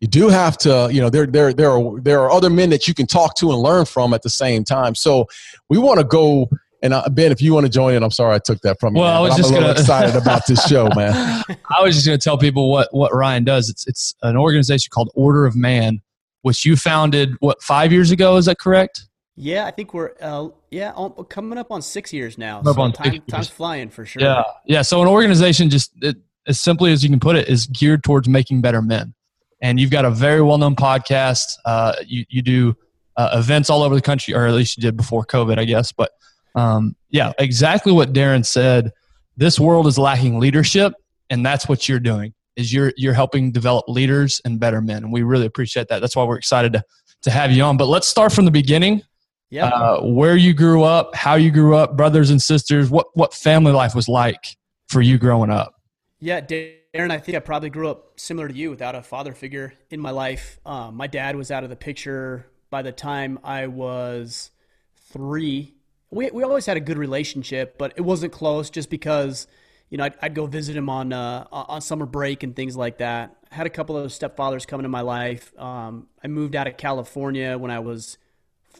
you do have to, you know, there there there are there are other men that you can talk to and learn from at the same time. So we want to go. And uh, Ben, if you want to join in, I'm sorry I took that from you. Well, I was just a little gonna- excited about this show, man. I was just going to tell people what what Ryan does. It's it's an organization called Order of Man, which you founded what five years ago. Is that correct? Yeah, I think we're uh, yeah um, coming up on six years now. Up so on time, six years. time's flying for sure. Yeah, yeah. So an organization, just it, as simply as you can put it, is geared towards making better men. And you've got a very well known podcast. Uh, you you do uh, events all over the country, or at least you did before COVID, I guess. But um, yeah, exactly what Darren said. This world is lacking leadership, and that's what you're doing. Is you're you're helping develop leaders and better men, and we really appreciate that. That's why we're excited to to have you on. But let's start from the beginning yeah. uh, where you grew up, how you grew up, brothers and sisters, what what family life was like for you growing up. Yeah, Darren, I think I probably grew up similar to you without a father figure in my life. Um, my dad was out of the picture by the time I was three. We, we always had a good relationship, but it wasn't close just because, you know, I'd, I'd go visit him on, uh, on summer break and things like that. I had a couple of stepfathers come into my life. Um, I moved out of California when I was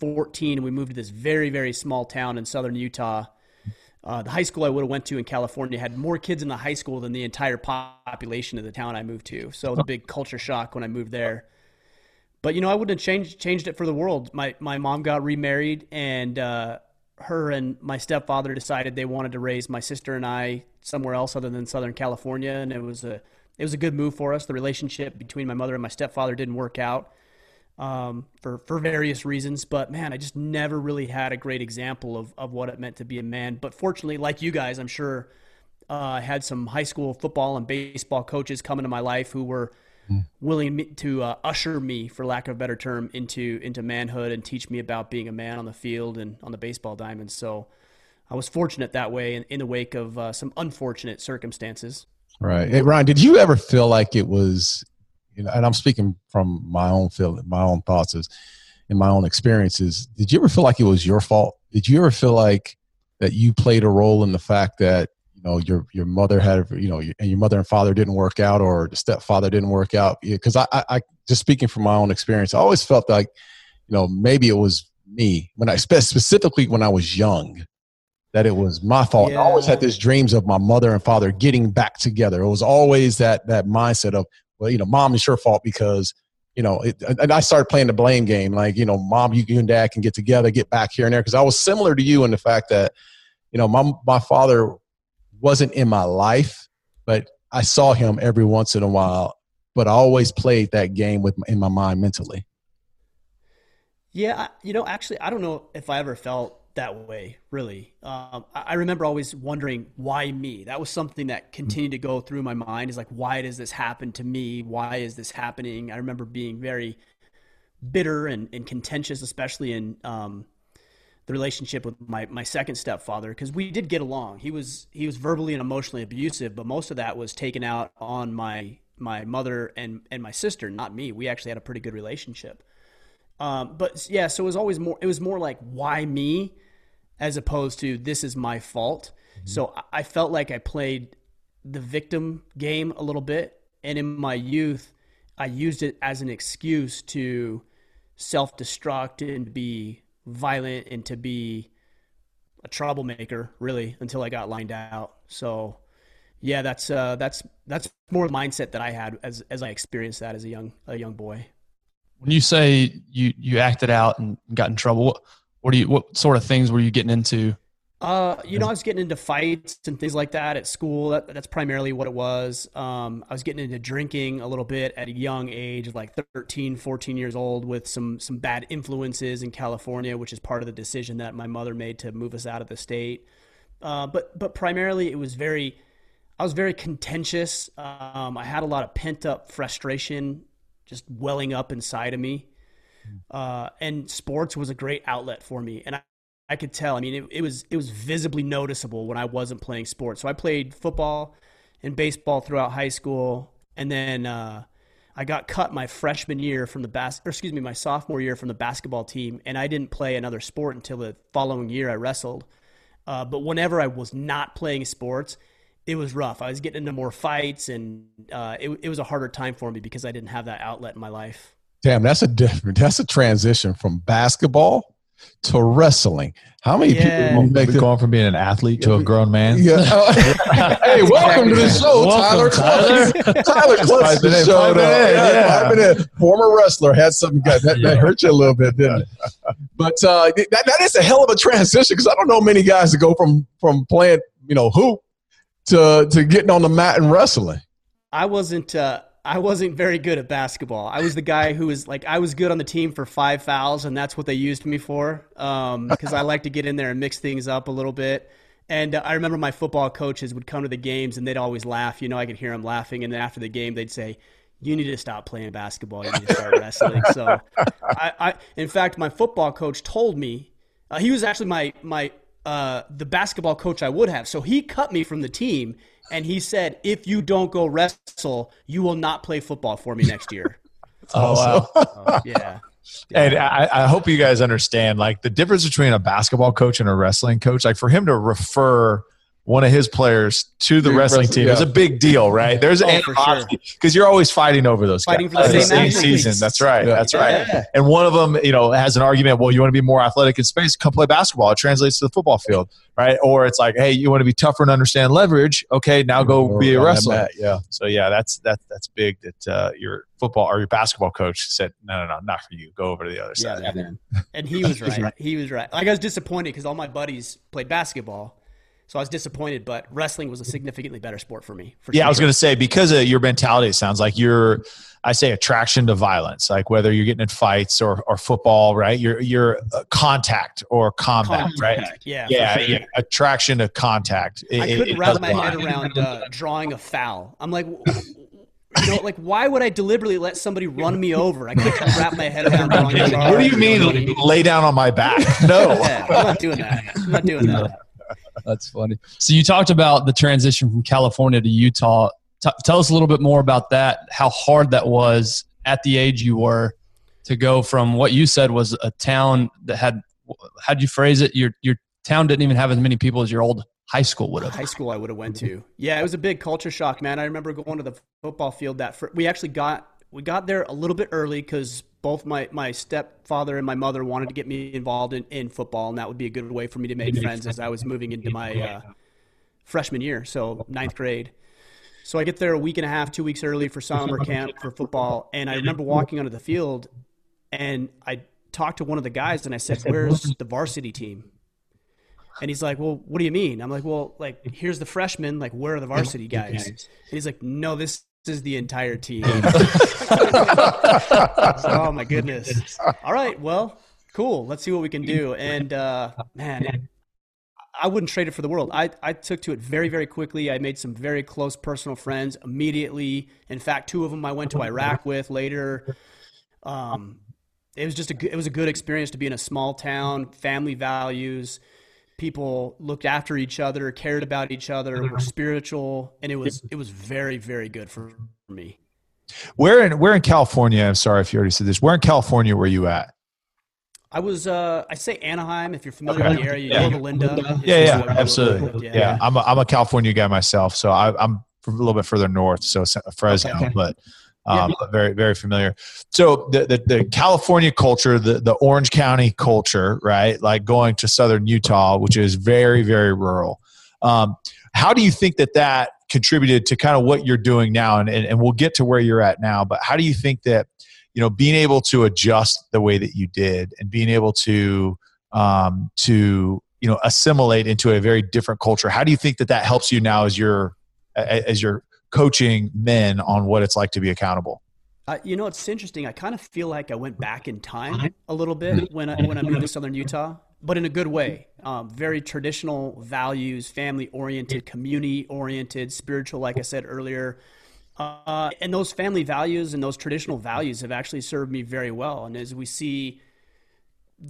14 and we moved to this very, very small town in southern Utah. Uh, the high school I would have went to in California had more kids in the high school than the entire population of the town I moved to. So it was a big culture shock when I moved there. But you know, I wouldn't have changed changed it for the world. My my mom got remarried, and uh, her and my stepfather decided they wanted to raise my sister and I somewhere else other than Southern California, and it was a it was a good move for us. The relationship between my mother and my stepfather didn't work out um, for for various reasons. But man, I just never really had a great example of of what it meant to be a man. But fortunately, like you guys, I'm sure uh, I had some high school football and baseball coaches come into my life who were willing to uh, usher me, for lack of a better term, into into manhood and teach me about being a man on the field and on the baseball diamond. So. I was fortunate that way in, in the wake of uh, some unfortunate circumstances. Right. Hey, Ryan, did you ever feel like it was, you know, and I'm speaking from my own feeling, my own thoughts is, and my own experiences. Did you ever feel like it was your fault? Did you ever feel like that you played a role in the fact that, you know, your, your mother had, you know, and your mother and father didn't work out or the stepfather didn't work out? Because I, I, I, just speaking from my own experience, I always felt like, you know, maybe it was me when I, specifically when I was young, that it was my fault. I always had Yeah. this dreams of my mother and father getting back together. It was always that that mindset of, well, you know, mom, it's your fault because, you know, it, and I started playing the blame game. Like, you know, mom, you, you and dad can get together, get back here and there. Because I was similar to you in the fact that, you know, my my father wasn't in my life, but I saw him every once in a while. But I always played that game with in my mind mentally. Yeah, you know, actually, I don't know if I ever felt that way, really. Um, I remember always wondering why me. That was something that continued to go through my mind is like, why does this happen to me? Why is this happening? I remember being very bitter and, and contentious, especially in um, the relationship with my, my second stepfather, because we did get along. He was he was verbally and emotionally abusive, but most of that was taken out on my my mother and and my sister, not me. We actually had a pretty good relationship. Um, but yeah, so it was always more. It was more like why me, as opposed to this is my fault. So I- felt like I played the victim game a little bit, and in my youth, I used it as an excuse to self-destruct and be violent and to be a troublemaker, really, until I got lined out. So yeah, that's uh, that's that's more the mindset that I had as as I experienced that as a young a young boy. When you say you you acted out and got in trouble, what what do you what sort of things were you getting into? Uh, you know, I was getting into fights and things like that at school. That, that's primarily what it was. Um, I was getting into drinking a little bit at a young age, like 13, 14 years old, with some some bad influences in California, which is part of the decision that my mother made to move us out of the state. Uh, but but primarily, it was very, I was very contentious. Um, I had a lot of pent up frustration just welling up inside of me. Uh, and sports was a great outlet for me. And I, I could tell. I mean, it, it was it was visibly noticeable when I wasn't playing sports. So I played football and baseball throughout high school, and then uh, I got cut my freshman year from the bas- or excuse me, my sophomore year from the basketball team, and I didn't play another sport until the following year. I wrestled, uh, but whenever I was not playing sports, it was rough. I was getting into more fights, and uh, it, it was a harder time for me because I didn't have that outlet in my life. Damn, that's a different. That's a transition from basketball to wrestling. How many Yeah. people make the, going from being an athlete to a grown man? Yeah. hey, welcome to the show, Tyler. Tyler. Tyler, Tyler Clifton Piping in, showed up. piping in, Yeah, yeah. piping. Former wrestler had something that, that, that hurt you a little bit, didn't it? But uh, that, that is a hell of a transition because I don't know many guys that go from from playing, you know, hoop to to getting on the mat and wrestling. I wasn't. Uh, I wasn't very good at basketball. I was the guy who was like, I was good on the team for five fouls, and that's what they used me for. Because I like to get in there and mix things up a little bit. And uh, I remember my football coaches would come to the games, and they'd always laugh. You know, I could hear them laughing. And then after the game, they'd say, "You need to stop playing basketball. You need to start wrestling." So, I, I, in fact, my football coach told me uh, he was actually my my uh, the basketball coach I would have. So he cut me from the team, and he said, "If you don't go wrestle, you will not play football for me next year." Oh wow. Uh, yeah, And I, I hope you guys understand like the difference between a basketball coach and a wrestling coach. Like for him to refer one of his players to the Yeah, wrestling wrestling, team is yeah. a big deal, right? There's Oh, sure. because you're always fighting over those Fighting guys. for the same season. That's right. Yeah. That's right. Yeah. And one of them, you know, has an argument. Well, you want to be more athletic in space? Come play basketball. It translates to the football field, right? Or it's like, hey, you want to be tougher and understand leverage? Okay, now go be a Or on the wrestler. Yeah. So yeah, that's that's that's big. That uh, your football or your basketball coach said, no, no, no, not for you. Go over to the other yeah, side. man. And he was right. He was right. Like I was disappointed because all my buddies played basketball, so I was disappointed. But wrestling was a significantly better sport for me. For Yeah, I was going to say because of your mentality, it sounds like you're, I say, attraction to violence. Like whether you're getting in fights or, or football, right? You're you're uh, contact or combat, right? Yeah, Yeah, sure. yeah, attraction to contact. It- I it- couldn't wrap my lie. head around uh, drawing a foul. I'm like, w- w- you know, like why would I deliberately let somebody run me over? I couldn't wrap my head around drawing a foul. What do you mean, lay down on my back? No. Yeah, I'm not doing that. I'm not doing that. That's funny. So you talked about the transition from California to Utah. T- tell us a little bit more about that. How hard that was at the age you were to go from what you said was a town that had. How'd you phrase it? Your your town didn't even have as many people as your old high school would have. High school, I would have went to. Yeah, it was a big culture shock, man. I remember going to the football field that fir- we actually got. We got there a little bit early because both my, my stepfather and my mother wanted to get me involved in, in football, and that would be a good way for me to make friends as I was moving into my uh, freshman year, so ninth grade. So I get there a week and a half, two weeks early for summer camp for football, and I remember walking onto the field, and I talked to one of the guys, and I said, "Where's the varsity team?" And he's like, "Well, what do you mean?" I'm like, "Well, like here's the freshmen. Like, where are the varsity guys?" And he's like, "No, this is the entire team." oh my goodness! All right, well, cool. Let's see what we can do. And uh, man, I wouldn't trade it for the world. I, I took to it very, very quickly. I made some very close personal friends immediately. In fact, two of them I went to Iraq with later. Um, it was just a it was a good experience to be in a small town, family values. People looked after each other, cared about each other, were spiritual, and it was it was very, very good for me. Where in where in California? I'm sorry if you already said this. Where in California were you at? I was uh, I say Anaheim if you're familiar Okay. with the area. You Yeah. know Linda. Yeah, yeah, absolutely. Yeah. Yeah, I'm a, I'm a California guy myself, so I, I'm a little bit further north, so Fresno, Okay. but um, very very familiar. So the, the the California culture, the the Orange County culture, right? Like going to southern Utah, which is very very rural. Um, how do you think that that contributed to kind of what you're doing now? And, and and we'll get to where you're at now, but how do you think that you know being able to adjust the way that you did and being able to um, to you know assimilate into a very different culture how do you think that that helps you now as you're as you're coaching men on what it's like to be accountable Uh, you know, it's interesting. I kind of feel like I went back in time a little bit when I, when I moved to Southern Utah, but in a good way. Um, very traditional values, family oriented, community oriented, spiritual, like I said earlier. Uh, and those family values and those traditional values have actually served me very well. And as we see,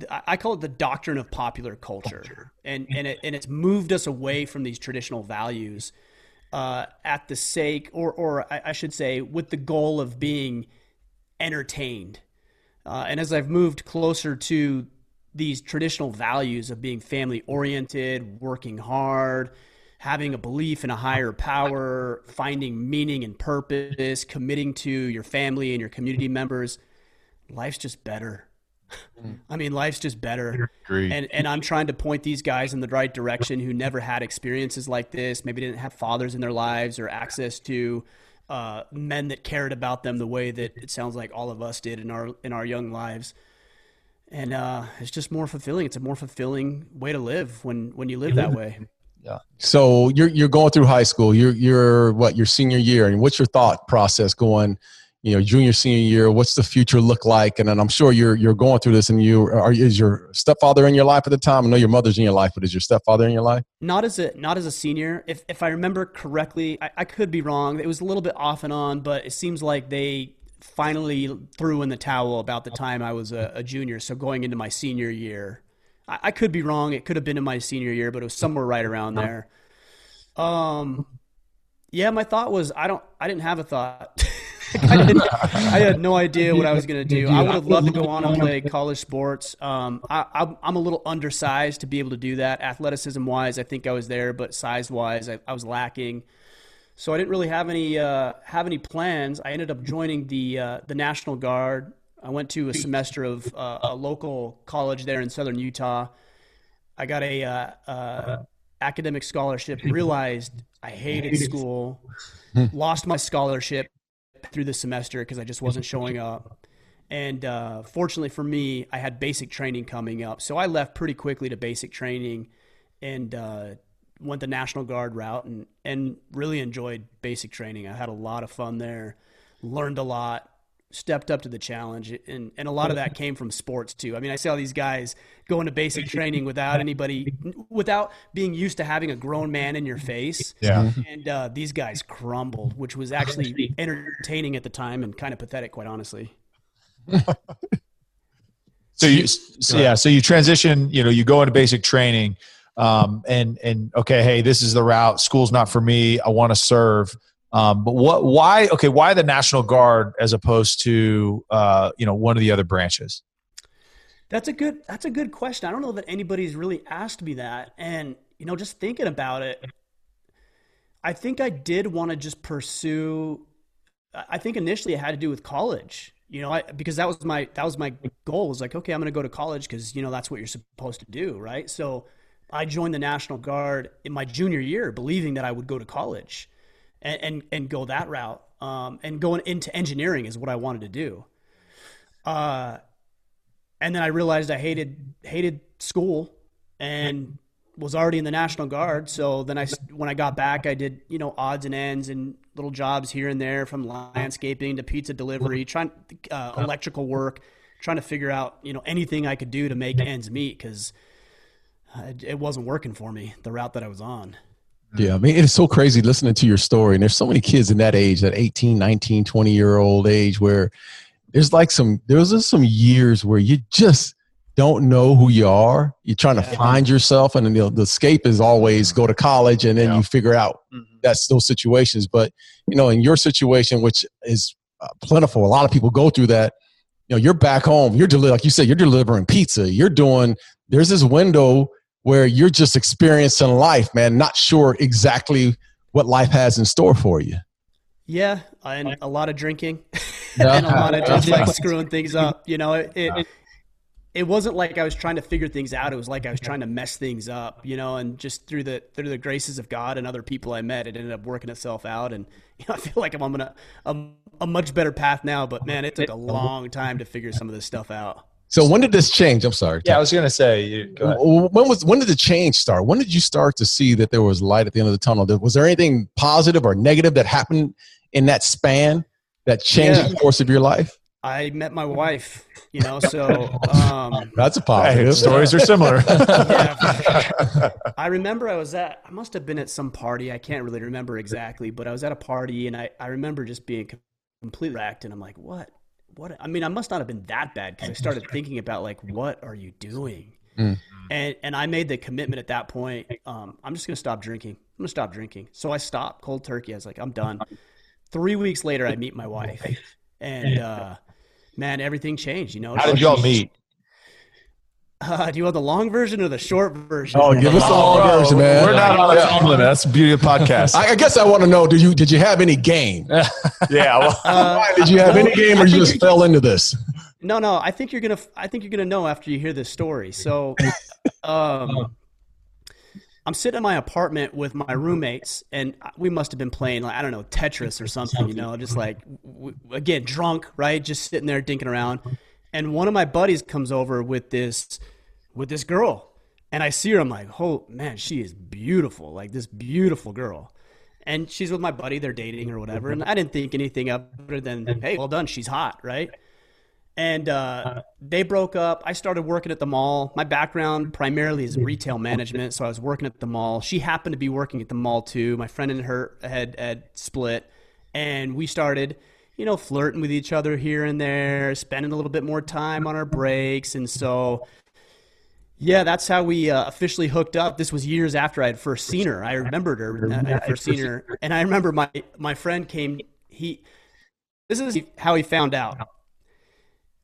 I I call it the doctrine of popular culture, and and it, and it's moved us away from these traditional values uh, at the sake, or or I, I should say, with the goal of being entertained. Uh, and as I've moved closer to these traditional values of being family oriented, working hard, having a belief in a higher power, finding meaning and purpose, committing to your family and your community members, life's just better. I mean, life's just better. And and I'm trying to point these guys in the right direction who never had experiences like this, maybe didn't have fathers in their lives or access to uh, men that cared about them the way that it sounds like all of us did in our in our young lives. And uh, it's just more fulfilling. It's a more fulfilling way to live when when you live that way. Yeah. So you're you're going through high school. You're you're what your senior year, and what's your thought process going? You know, junior senior year. What's the future look like? And then I'm sure you're you're going through this, and you are is your stepfather in your life at the time? I know your mother's in your life, but is your stepfather in your life? Not as a not as a senior. If if I remember correctly, I, I could be wrong. It was a little bit off and on, but it seems like they finally threw in the towel about the time I was a, a junior. So going into my senior year, I, I, could be wrong. It could have been in my senior year, but it was somewhere right around there. Um, yeah, my thought was I don't. I didn't have a thought. I, I, had no idea what I was going to do. I would have loved to go on and play college sports. Um, I, am a little undersized to be able to do that. Athleticism wise, I think I was there, but size wise, I, I was lacking. So I didn't really have any uh, have any plans. I ended up joining the uh, the National Guard. I went to a semester of uh, a local college there in southern Utah. I got a uh, uh, academic scholarship. Realized I hated school. lost my scholarship through the semester because I just wasn't showing up. And uh, fortunately for me, I had basic training coming up, so I left pretty quickly to basic training and went the National Guard route and and really enjoyed basic training. I had a lot of fun there, learned a lot, stepped up to the challenge, and and a lot of that came from sports too. I mean, I saw these guys go into basic training without anybody, without being used to having a grown man in your face. Yeah, and uh, these guys crumbled, which was actually entertaining at the time and kind of pathetic, quite honestly. so you, so yeah, so you transition. You know, you go into basic training um, and and okay, hey, this is the route. School's not for me. I want to serve. Um, but what? Why? Okay, why the National Guard as opposed to uh, you know one of the other branches? That's a good. That's a good question. I don't know that anybody's really asked me that, and you know, just thinking about it, I think I did want to just pursue. I think initially it had to do with college. You know, I, because that was my that was my goal. Was like, okay, I'm going to go to college because you know that's what you're supposed to do, right? So I joined the National Guard in my junior year, believing that I would go to college and and, and go that route. Um, and going into engineering is what I wanted to do. Uh, and then I realized I hated hated school and was already in the National Guard. So then I, when I got back, I did you know odds and ends and little jobs here and there, from landscaping to pizza delivery, trying uh, electrical work, trying to figure out you know anything I could do to make ends meet because it wasn't working for me the route that I was on. Yeah, I mean, it's so crazy listening to your story. And there's so many kids in that age, that 18, 19, 20 year old age, where there's like some, there's just some years where you just don't know who you are. You're trying to find yourself. And the, the escape is always go to college and then yeah. you figure out mm-hmm. that's those situations. But, you know, in your situation, which is uh, plentiful, a lot of people go through that. You know, you're back home. You're deli- like you said, you're delivering pizza. You're doing. There's this window where you're just experiencing life, man, not sure exactly what life has in store for you. Yeah, and a lot of drinking and a lot of just like screwing things up. You know, it, it, it wasn't like I was trying to figure things out. It was like I was trying to mess things up, you know, and just through the through the graces of God and other people I met, it ended up working itself out. And you know, I feel like I'm on a, a, a much better path now, but man, it took a long time to figure some of this stuff out. So when did this change? I'm sorry. Yeah, I was going to say. when was when did the change start? When did you start to see that there was light at the end of the tunnel? Was there anything positive or negative that happened in that span that changed yeah. the course of your life? I met my wife. You know, so um, that's a positive. Hey, stories are similar. yeah, I remember I was at. I must have been at some party. I can't really remember exactly, but I was at a party, and I I remember just being completely wrecked, and I'm like, what what I mean, I must not have been that bad because I started thinking about like, what are you doing? Mm. And and I made the commitment at that point. Um, I'm just gonna stop drinking. I'm gonna stop drinking. So I stopped cold turkey. I was like, I'm done. Three weeks later, I meet my wife, and uh, man, everything changed. You know, how did y'all meet? Uh, do you want the long version or the short version? Oh, give us the long version, man. We're not on a Yeah. time limit. That's the beauty of podcast. I, I guess I want to know: Did you did you have any game? yeah. Well, Uh, Did you have no, any game, or you just fell into this? No, no. I think you're gonna. I think you're gonna know after you hear this story. So, um, I'm sitting in my apartment with my roommates, and we must have been playing like I don't know Tetris or something. You know, just like again drunk, right? Just sitting there dinking around, and one of my buddies comes over with this with this girl, and I see her. I'm like, oh man, she is beautiful. Like this beautiful girl. And she's with my buddy, they're dating or whatever. And mm-hmm. I didn't think anything of other than, hey, well done, she's hot, right? and uh, uh-huh. they broke up. I started working at the mall. My background primarily is mm-hmm. retail management, so I was working at the mall. She happened to be working at the mall too. My friend and her had had split, and we started, you know, flirting with each other here and there, spending a little bit more time on our breaks, and so. Yeah, that's how we uh, officially hooked up. This was years after I had first seen her. I remembered her. I had first seen her, and I remember my my friend came. He, this is how he found out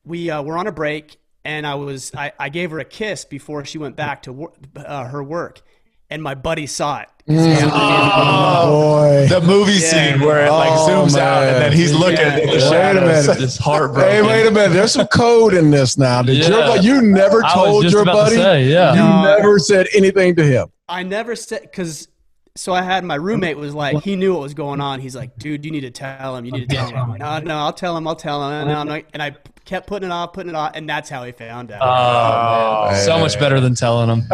we uh, were on a break and I was I, I gave her a kiss before she went back to wor- uh, her work, and my buddy saw it. Mm. Oh, oh, boy. the movie Yeah. scene where it like Oh, zooms out and then he's looking Yeah. in the Wait a shadows. minute. Just heartbroken. Hey, wait a minute. There's some code in this now. Did your Yeah. bu- you never told your buddy? to say, yeah. You No. never said anything to him. I never said because. So I had my roommate was like he knew what was going on. He's like, dude, you need to tell him. You need to tell him. No, no, I'll tell him. I'll tell him. No, I'm not. And I kept putting it off, putting it off, and that's how he found out. Oh, man. so much better than telling them.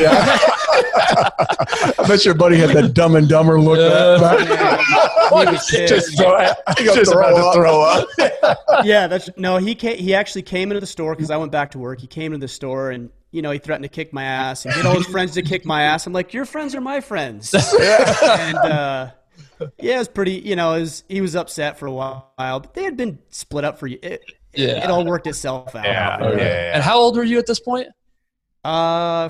Yeah. I bet your buddy had that dumb and dumber look. Yeah. back. He was pissed. just throw, just throw about to throw up. yeah, that's no. He came, he actually came into the store because I went back to work. He came into the store and you know he threatened to kick my ass and get all his friends to kick my ass. I'm like, your friends are my friends. and uh, yeah, it was pretty. You know, it was, he was upset for a while, but they had been split up for it. It, Yeah. it all worked itself out. Yeah, yeah, yeah. And how old were you at this point? Uh,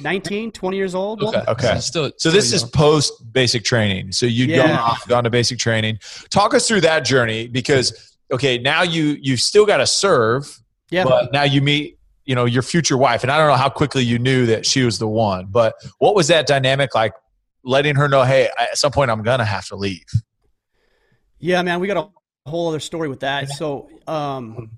19, 20 years old. Okay. So still, So this is post basic training. So you'd gone off, gone to basic training. Talk us through that journey because okay, now you you've still got to serve, Yeah. but now you meet you know your future wife, and I don't know how quickly you knew that she was the one, but what was that dynamic like? Letting her know, hey, at some point I'm gonna have to leave. Yeah, man, we got a whole other story with that. So, um,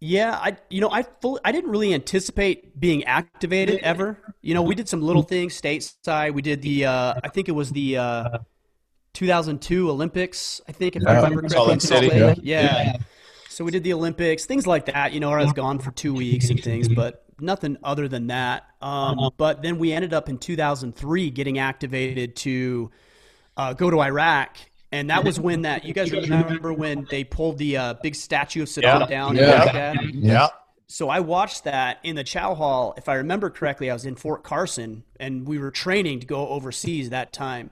yeah, I you know I fully, I didn't really anticipate being activated ever. You know, we did some little things stateside. We did the uh, I think it was the uh, 2002 Olympics. I think if I Yeah. remember correctly, Salt in Salt Lake Lake. City. Yeah. So we did the Olympics, things like that. You know, I was gone for two weeks and things, but nothing other than that. Um, but then we ended up in 2003 getting activated to uh, go to Iraq. And that was when that you guys remember when they pulled the uh, big statue of Saddam Yeah. down Yeah. in Baghdad? Yeah. So I watched that in the Chow Hall. If I remember correctly, I was in Fort Carson, and we were training to go overseas that time.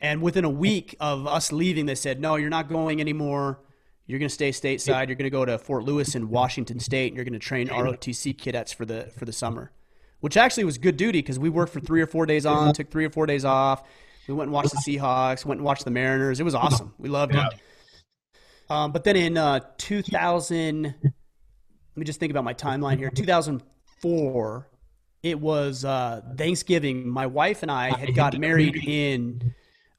And within a week of us leaving, they said, "No, you're not going anymore. You're going to stay stateside. You're going to go to Fort Lewis in Washington State, and you're going to train ROTC cadets for the for the summer." Which actually was good duty because we worked for three or four days on, took three or four days off. We went and watched the Seahawks, went and watched the Mariners. It was awesome. We loved it. Um, but then in uh, 2000, let me just think about my timeline here. 2004, it was uh, Thanksgiving. My wife and I had got married in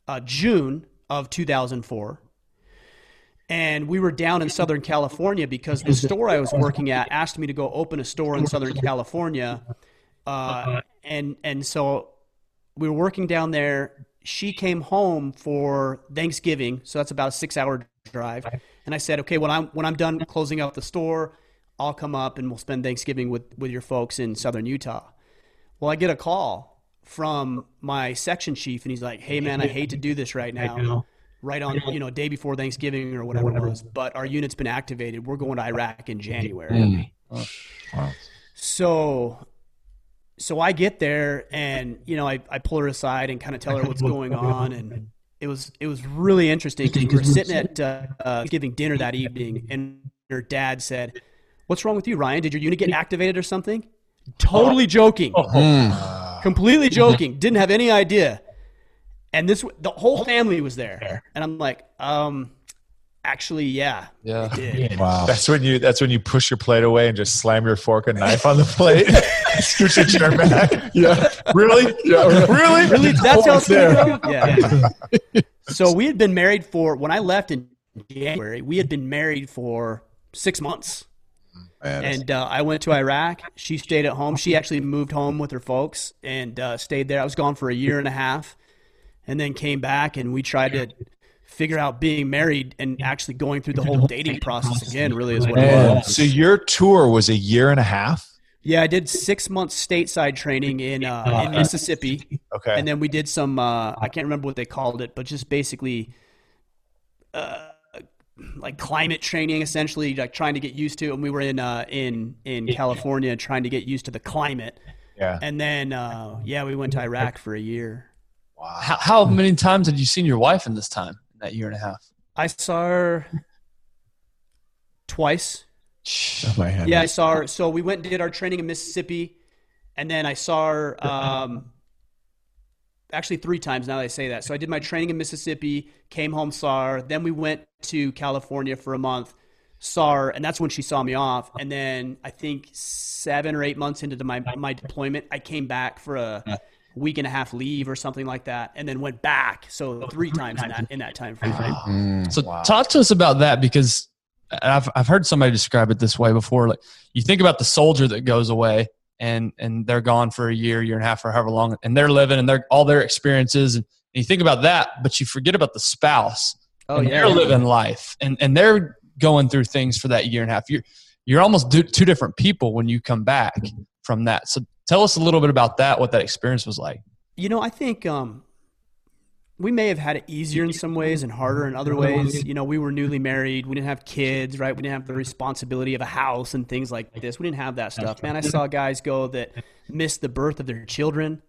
uh, June of 2004. And we were down in Southern California because the store I was working at asked me to go open a store in Southern California. Uh, and, and so we were working down there. She came home for Thanksgiving, so that's about a six-hour drive. And I said, okay, when I'm when I'm done closing out the store, I'll come up and we'll spend Thanksgiving with with your folks in Southern Utah. Well, I get a call from my section chief, and he's like, hey man, I hate to do this right now, right on you know day before Thanksgiving or whatever it was, but our unit's been activated. We're going to Iraq in January. So so I get there and you know I, I pull her aside and kind of tell her what's going on and it was it was really interesting because we were sitting at uh, uh, giving dinner that evening and her dad said, "What's wrong with you, Ryan? Did your unit get activated or something?" Totally joking, completely joking. Didn't have any idea. And this the whole family was there, and I'm like, um, Actually, yeah. Yeah. Wow. That's when you. That's when you push your plate away and just slam your fork and knife on the plate. Scoot your chair back. Yeah. Really? Yeah. Really? Really? That's how it's there. gonna? Yeah. so we had been married for when I left in January. We had been married for six months, Man, and uh, I went to Iraq. She stayed at home. She actually moved home with her folks and uh, stayed there. I was gone for a year and a half, and then came back, and we tried to figure out being married and actually going through the whole dating process again. Really, is what it was. So your tour was a year and a half. Yeah, I did six months stateside training in uh, in Mississippi. Okay. and then we did some uh, i can't remember what they called it but just basically uh, like climate training essentially like trying to get used to and we were in uh, in in california trying to get used to the climate yeah. and then uh, yeah we went to iraq for a year Wow. How, how many times had you seen your wife in this time, in that year and a half? i saw her twice oh, man. yeah i saw her so we went and did our training in mississippi and then i saw her um, actually three times now that I say that. So I did my training in Mississippi, came home, saw her. Then we went to California for a month, saw her, and that's when she saw me off. And then I think seven or eight months into my my deployment, I came back for a week and a half leave or something like that, and then went back. So three times in that in that time frame. Mm. So talk to us about that because I've I've heard somebody describe it this way before. Like you think about the soldier that goes away and and they're gone for a year, year and a half, or however long, and they're living and they're all their experiences, and you think about that, but you forget about the spouse. Oh and yeah, they're living life, and and they're going through things for that year and a half. You're you're almost two different people when you come back from that. So tell us a little bit about that, what that experience was like. You know, I think um, we may have had it easier in some ways and harder in other ways. You know, we were newly married. We didn't have kids, right? We didn't have the responsibility of a house and things like this. We didn't have that stuff. Man, I saw guys go that missed the birth of their children.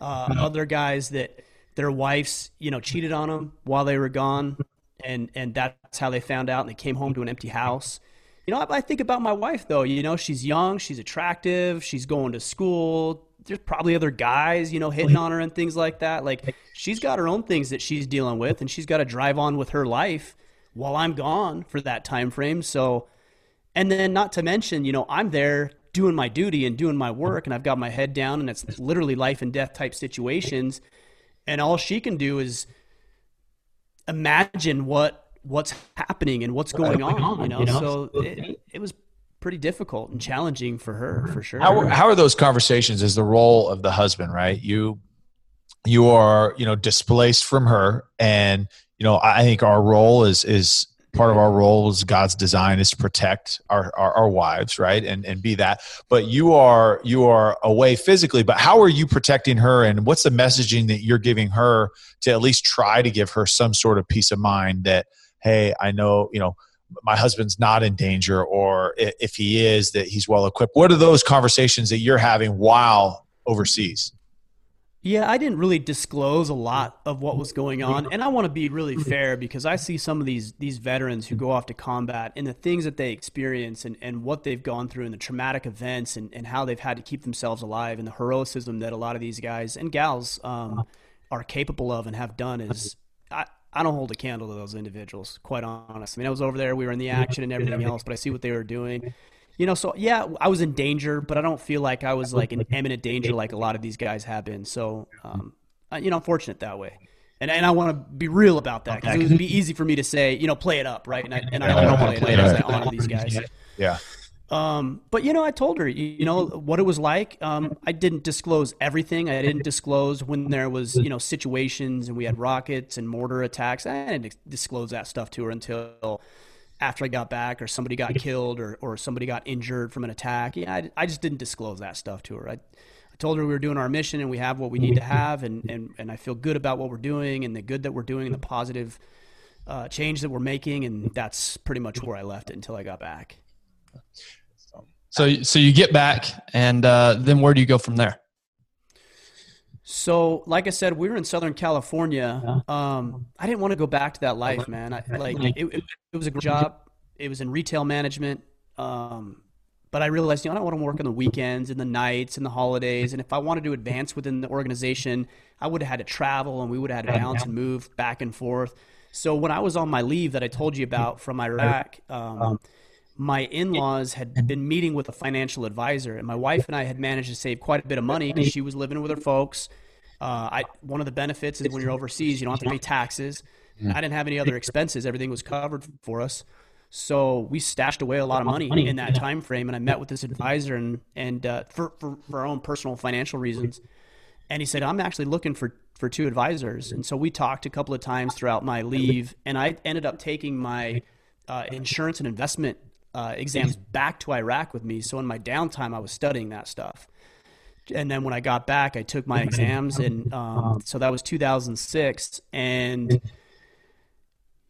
Uh, other guys that their wives, you know, cheated on them while they were gone, and and that's how they found out. And they came home to an empty house. You know, I, think about my wife though. You know, she's young, she's attractive, she's going to school. There's probably other guys, you know, hitting on her and things like that. Like she's got her own things that she's dealing with, and she's got to drive on with her life while I'm gone for that time frame. So, and then not to mention, you know, I'm there doing my duty and doing my work, and I've got my head down, and it's literally life and death type situations, and all she can do is imagine what what's happening and what's going on. You know, so it, it was pretty difficult and challenging for her for sure. How, how are those conversations Is the role of the husband, right? You you are, you know, displaced from her and you know, I think our role is is part of our role is God's design is to protect our, our, our wives, right? And and be that. But you are you are away physically, but how are you protecting her and what's the messaging that you're giving her to at least try to give her some sort of peace of mind that, hey, I know, you know, my husband's not in danger or if he is that he's well equipped. What are those conversations that you're having while overseas? Yeah, I didn't really disclose a lot of what was going on, and I want to be really fair because I see some of these these veterans who go off to combat and the things that they experience and, and what they've gone through and the traumatic events and, and how they've had to keep themselves alive and the heroism that a lot of these guys and gals um, are capable of and have done is I, I don't hold a candle to those individuals, quite honest. I mean, I was over there, we were in the action and everything else, but I see what they were doing. You know, so yeah, I was in danger, but I don't feel like I was like in imminent danger like a lot of these guys have been. So, um, you know, I'm fortunate that way. And, and I want to be real about that because it would be easy for me to say, you know, play it up, right? And I, and I don't want to play it up because I honor these guys. yeah Um, but you know, I told her, you, know, what it was like. Um, I didn't disclose everything. I didn't disclose when there was, you know, situations and we had rockets and mortar attacks. I didn't disclose that stuff to her until after I got back or somebody got killed or, or somebody got injured from an attack. Yeah, I, I just didn't disclose that stuff to her. I, I told her we were doing our mission and we have what we need to have and, and, and I feel good about what we're doing and the good that we're doing and the positive uh, change that we're making. And that's pretty much where I left it until I got back. So so you get back, and uh, then where do you go from there? So, like I said, we were in Southern California. Um, I didn't want to go back to that life, man. I, like it, it, it was a great job. It was in retail management. Um, but I realized, you know, I don't want to work on the weekends and the nights and the holidays. And if I wanted to advance within the organization, I would have had to travel and we would have had to bounce and move back and forth. So when I was on my leave that I told you about from Iraq, um, my in-laws had been meeting with a financial advisor, and my wife and I had managed to save quite a bit of money because she was living with her folks. Uh, I, one of the benefits is when you're overseas, you don't have to pay taxes. I didn't have any other expenses; everything was covered for us. So we stashed away a lot of money in that time frame, and I met with this advisor and and uh, for, for for our own personal financial reasons. And he said, "I'm actually looking for for two advisors." And so we talked a couple of times throughout my leave, and I ended up taking my uh, insurance and investment uh, exams back to Iraq with me. So in my downtime, I was studying that stuff. And then when I got back, I took my exams, and um, so that was 2006. And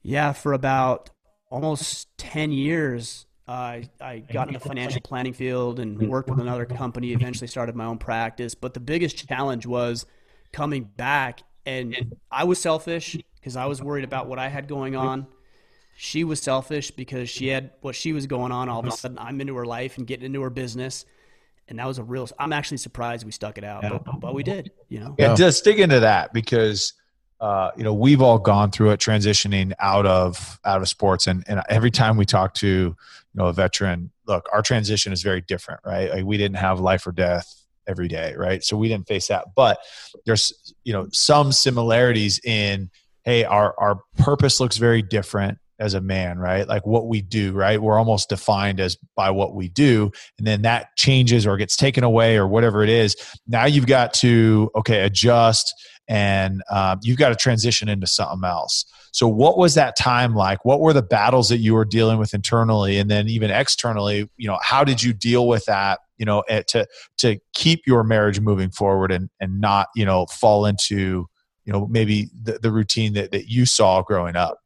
yeah, for about almost 10 years, uh, I got in the financial planning field and worked with another company, eventually started my own practice. But the biggest challenge was coming back. And I was selfish because I was worried about what I had going on. She was selfish because she had what she was going on. All of a sudden, I'm into her life and getting into her business. And that was a real, I'm actually surprised we stuck it out, but, but we did, you know. Yeah, just dig into that because uh, you know we've all gone through it transitioning out of out of sports. And, and every time we talk to you know a veteran look our transition is very different right? Like we didn't have life or death every day right? So we didn't face that. But there's you know some similarities in hey our our purpose looks very different as a man right like what we do right we're almost defined as by what we do and then that changes or gets taken away or whatever it is now you've got to okay adjust and um, you've got to transition into something else. So, what was that time like? What were the battles that you were dealing with internally, and then even externally? You know, how did you deal with that? You know, to to keep your marriage moving forward and and not you know fall into you know maybe the, the routine that, that you saw growing up.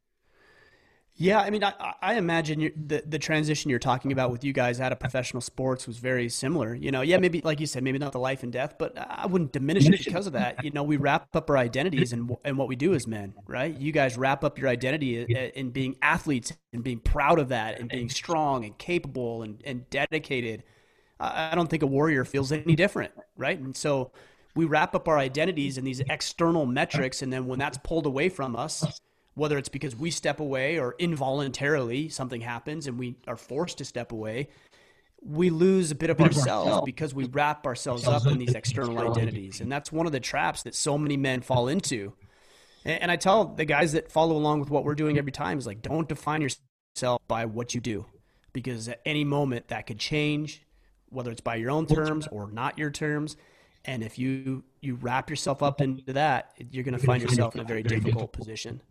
Yeah, I mean, I, I imagine the the transition you're talking about with you guys out of professional sports was very similar. You know, yeah, maybe like you said, maybe not the life and death, but I wouldn't diminish it because of that. You know, we wrap up our identities and and what we do as men, right? You guys wrap up your identity in being athletes and being proud of that and being strong and capable and and dedicated. I don't think a warrior feels any different, right? And so we wrap up our identities in these external metrics, and then when that's pulled away from us whether it's because we step away or involuntarily something happens and we are forced to step away, we lose a bit of ourselves because we wrap ourselves up in these external identities. And that's one of the traps that so many men fall into. And I tell the guys that follow along with what we're doing every time is like, don't define yourself by what you do because at any moment that could change, whether it's by your own terms or not your terms. And if you, you wrap yourself up into that, you're going to find yourself in a very difficult position.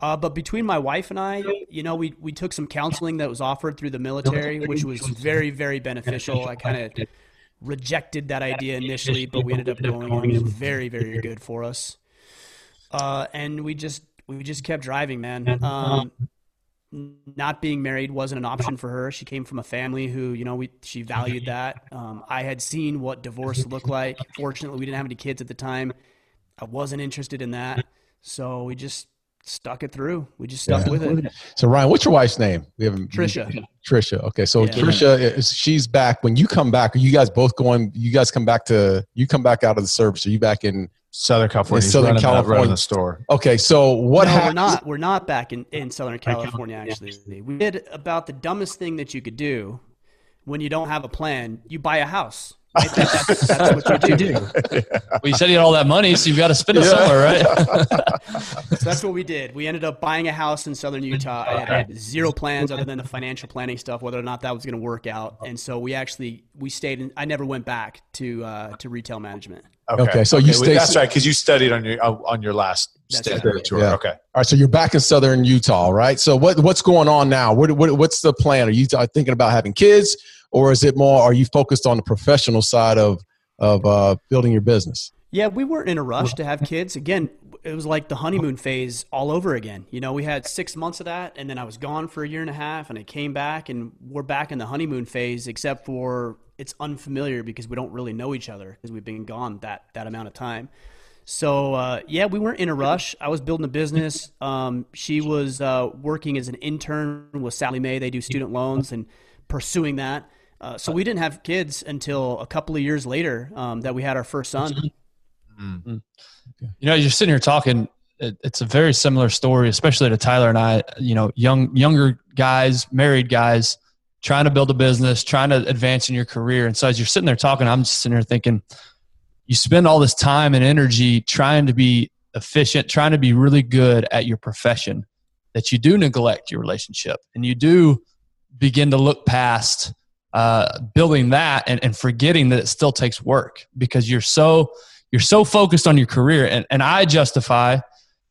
Uh, but between my wife and I, you know, we, we took some counseling that was offered through the military, which was very, very beneficial. I kind of rejected that idea initially, but we ended up going. It was very, very good for us. Uh, and we just we just kept driving, man. Um, not being married wasn't an option for her. She came from a family who, you know, we she valued that. Um, I had seen what divorce looked like. Fortunately, we didn't have any kids at the time. I wasn't interested in that, so we just stuck it through. We just stuck yeah. with it. So Ryan, what's your wife's name? We haven't Trisha. Trisha. Okay, so yeah. Trisha, is, she's back. When you come back, are you guys both going? You guys come back to you come back out of the service. Are you back in Southern California? In Southern California, the store. Okay, so what no, happened? We're not. We're not back in in Southern California. Actually, we did about the dumbest thing that you could do when you don't have a plan. You buy a house. That's, that's, what you do. well, you said you had all that money, so you've got to spend it yeah. somewhere, right? so that's what we did. We ended up buying a house in southern Utah. I had zero plans other than the financial planning stuff, whether or not that was going to work out. And so we actually we stayed. In, I never went back to uh, to retail management. Okay, okay so okay. you stayed. That's right, because you studied on your on your last stint right. tour. Yeah. Okay. All right, so you're back in southern Utah, right? So what what's going on now? What, what what's the plan? Are you thinking about having kids? Or is it more? Are you focused on the professional side of of uh, building your business? Yeah, we weren't in a rush to have kids. Again, it was like the honeymoon phase all over again. You know, we had six months of that, and then I was gone for a year and a half, and I came back, and we're back in the honeymoon phase, except for it's unfamiliar because we don't really know each other because we've been gone that that amount of time. So uh, yeah, we weren't in a rush. I was building a business. Um, she was uh, working as an intern with Sallie Mae. They do student loans and pursuing that. Uh, so we didn't have kids until a couple of years later um, that we had our first son. Mm-hmm. You know, you're sitting here talking. it, it's a very similar story, especially to Tyler and I. You know, young younger guys, married guys, trying to build a business, trying to advance in your career. And so as you're sitting there talking, I'm just sitting there thinking, you spend all this time and energy trying to be efficient, trying to be really good at your profession, that you do neglect your relationship and you do begin to look past uh, building that and, and forgetting that it still takes work because you're so you're so focused on your career. And, and i justify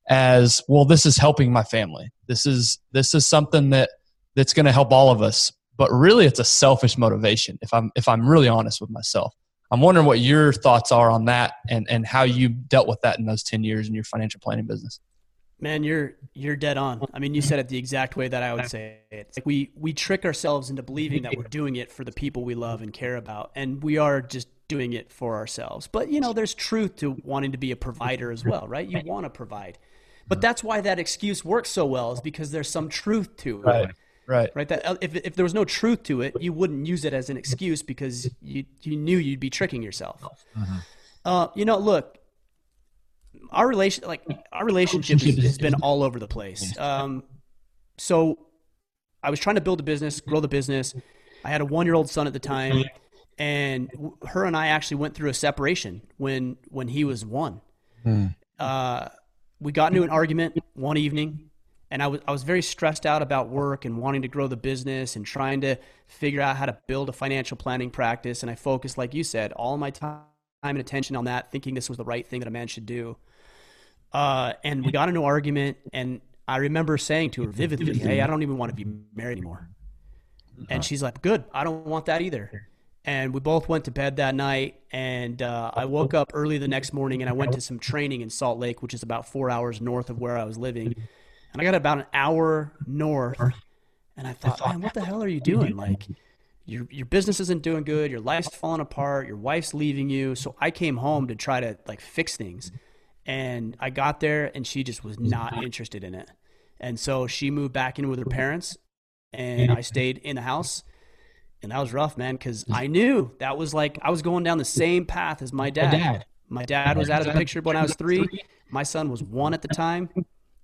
as well this is helping my family. This is this is something that that's going to help all of us. But really it's a selfish motivation if i'm if i'm really honest with myself. I'm wondering what your thoughts are on that and and how you dealt with that in those 10 years in your financial planning business Man, you're you're dead on. I mean, you said it the exact way that I would say it. Like we we trick ourselves into believing that we're doing it for the people we love and care about, and we are just doing it for ourselves. But you know, there's truth to wanting to be a provider as well, right? You want to provide, but that's why that excuse works so well is because there's some truth to it. Right. Right. Right. That if if there was no truth to it, you wouldn't use it as an excuse because you you knew you'd be tricking yourself. Mm-hmm. Uh, you know, look, our relation like our relationship has, has been all over the place. Um, so I was trying to build a business, grow the business. I had a one year old son at the time, and her and I actually went through a separation when when he was one. Hmm. Uh, we got into an argument one evening, and I was I was very stressed out about work and wanting to grow the business and trying to figure out how to build a financial planning practice. And I focused, like you said, all my time and attention on that, thinking this was the right thing that a man should do. Uh, and we got into an argument, and I remember saying to her vividly, "Hey, I don't even want to be married anymore." And she's like, "Good, I don't want that either." And we both went to bed that night, and uh, I woke up early the next morning, and I went to some training in Salt Lake, which is about four hours north of where I was living. And I got about an hour north, and I thought, "Man, what the hell are you doing? Like." your your business isn't doing good, your life's falling apart, your wife's leaving you. So I came home to try to like fix things. And I got there and she just was not interested in it. And so she moved back in with her parents and I stayed in the house. And that was rough, man, because I knew that was like I was going down the same path as my dad. My dad was out of the picture when I was three. My son was one at the time.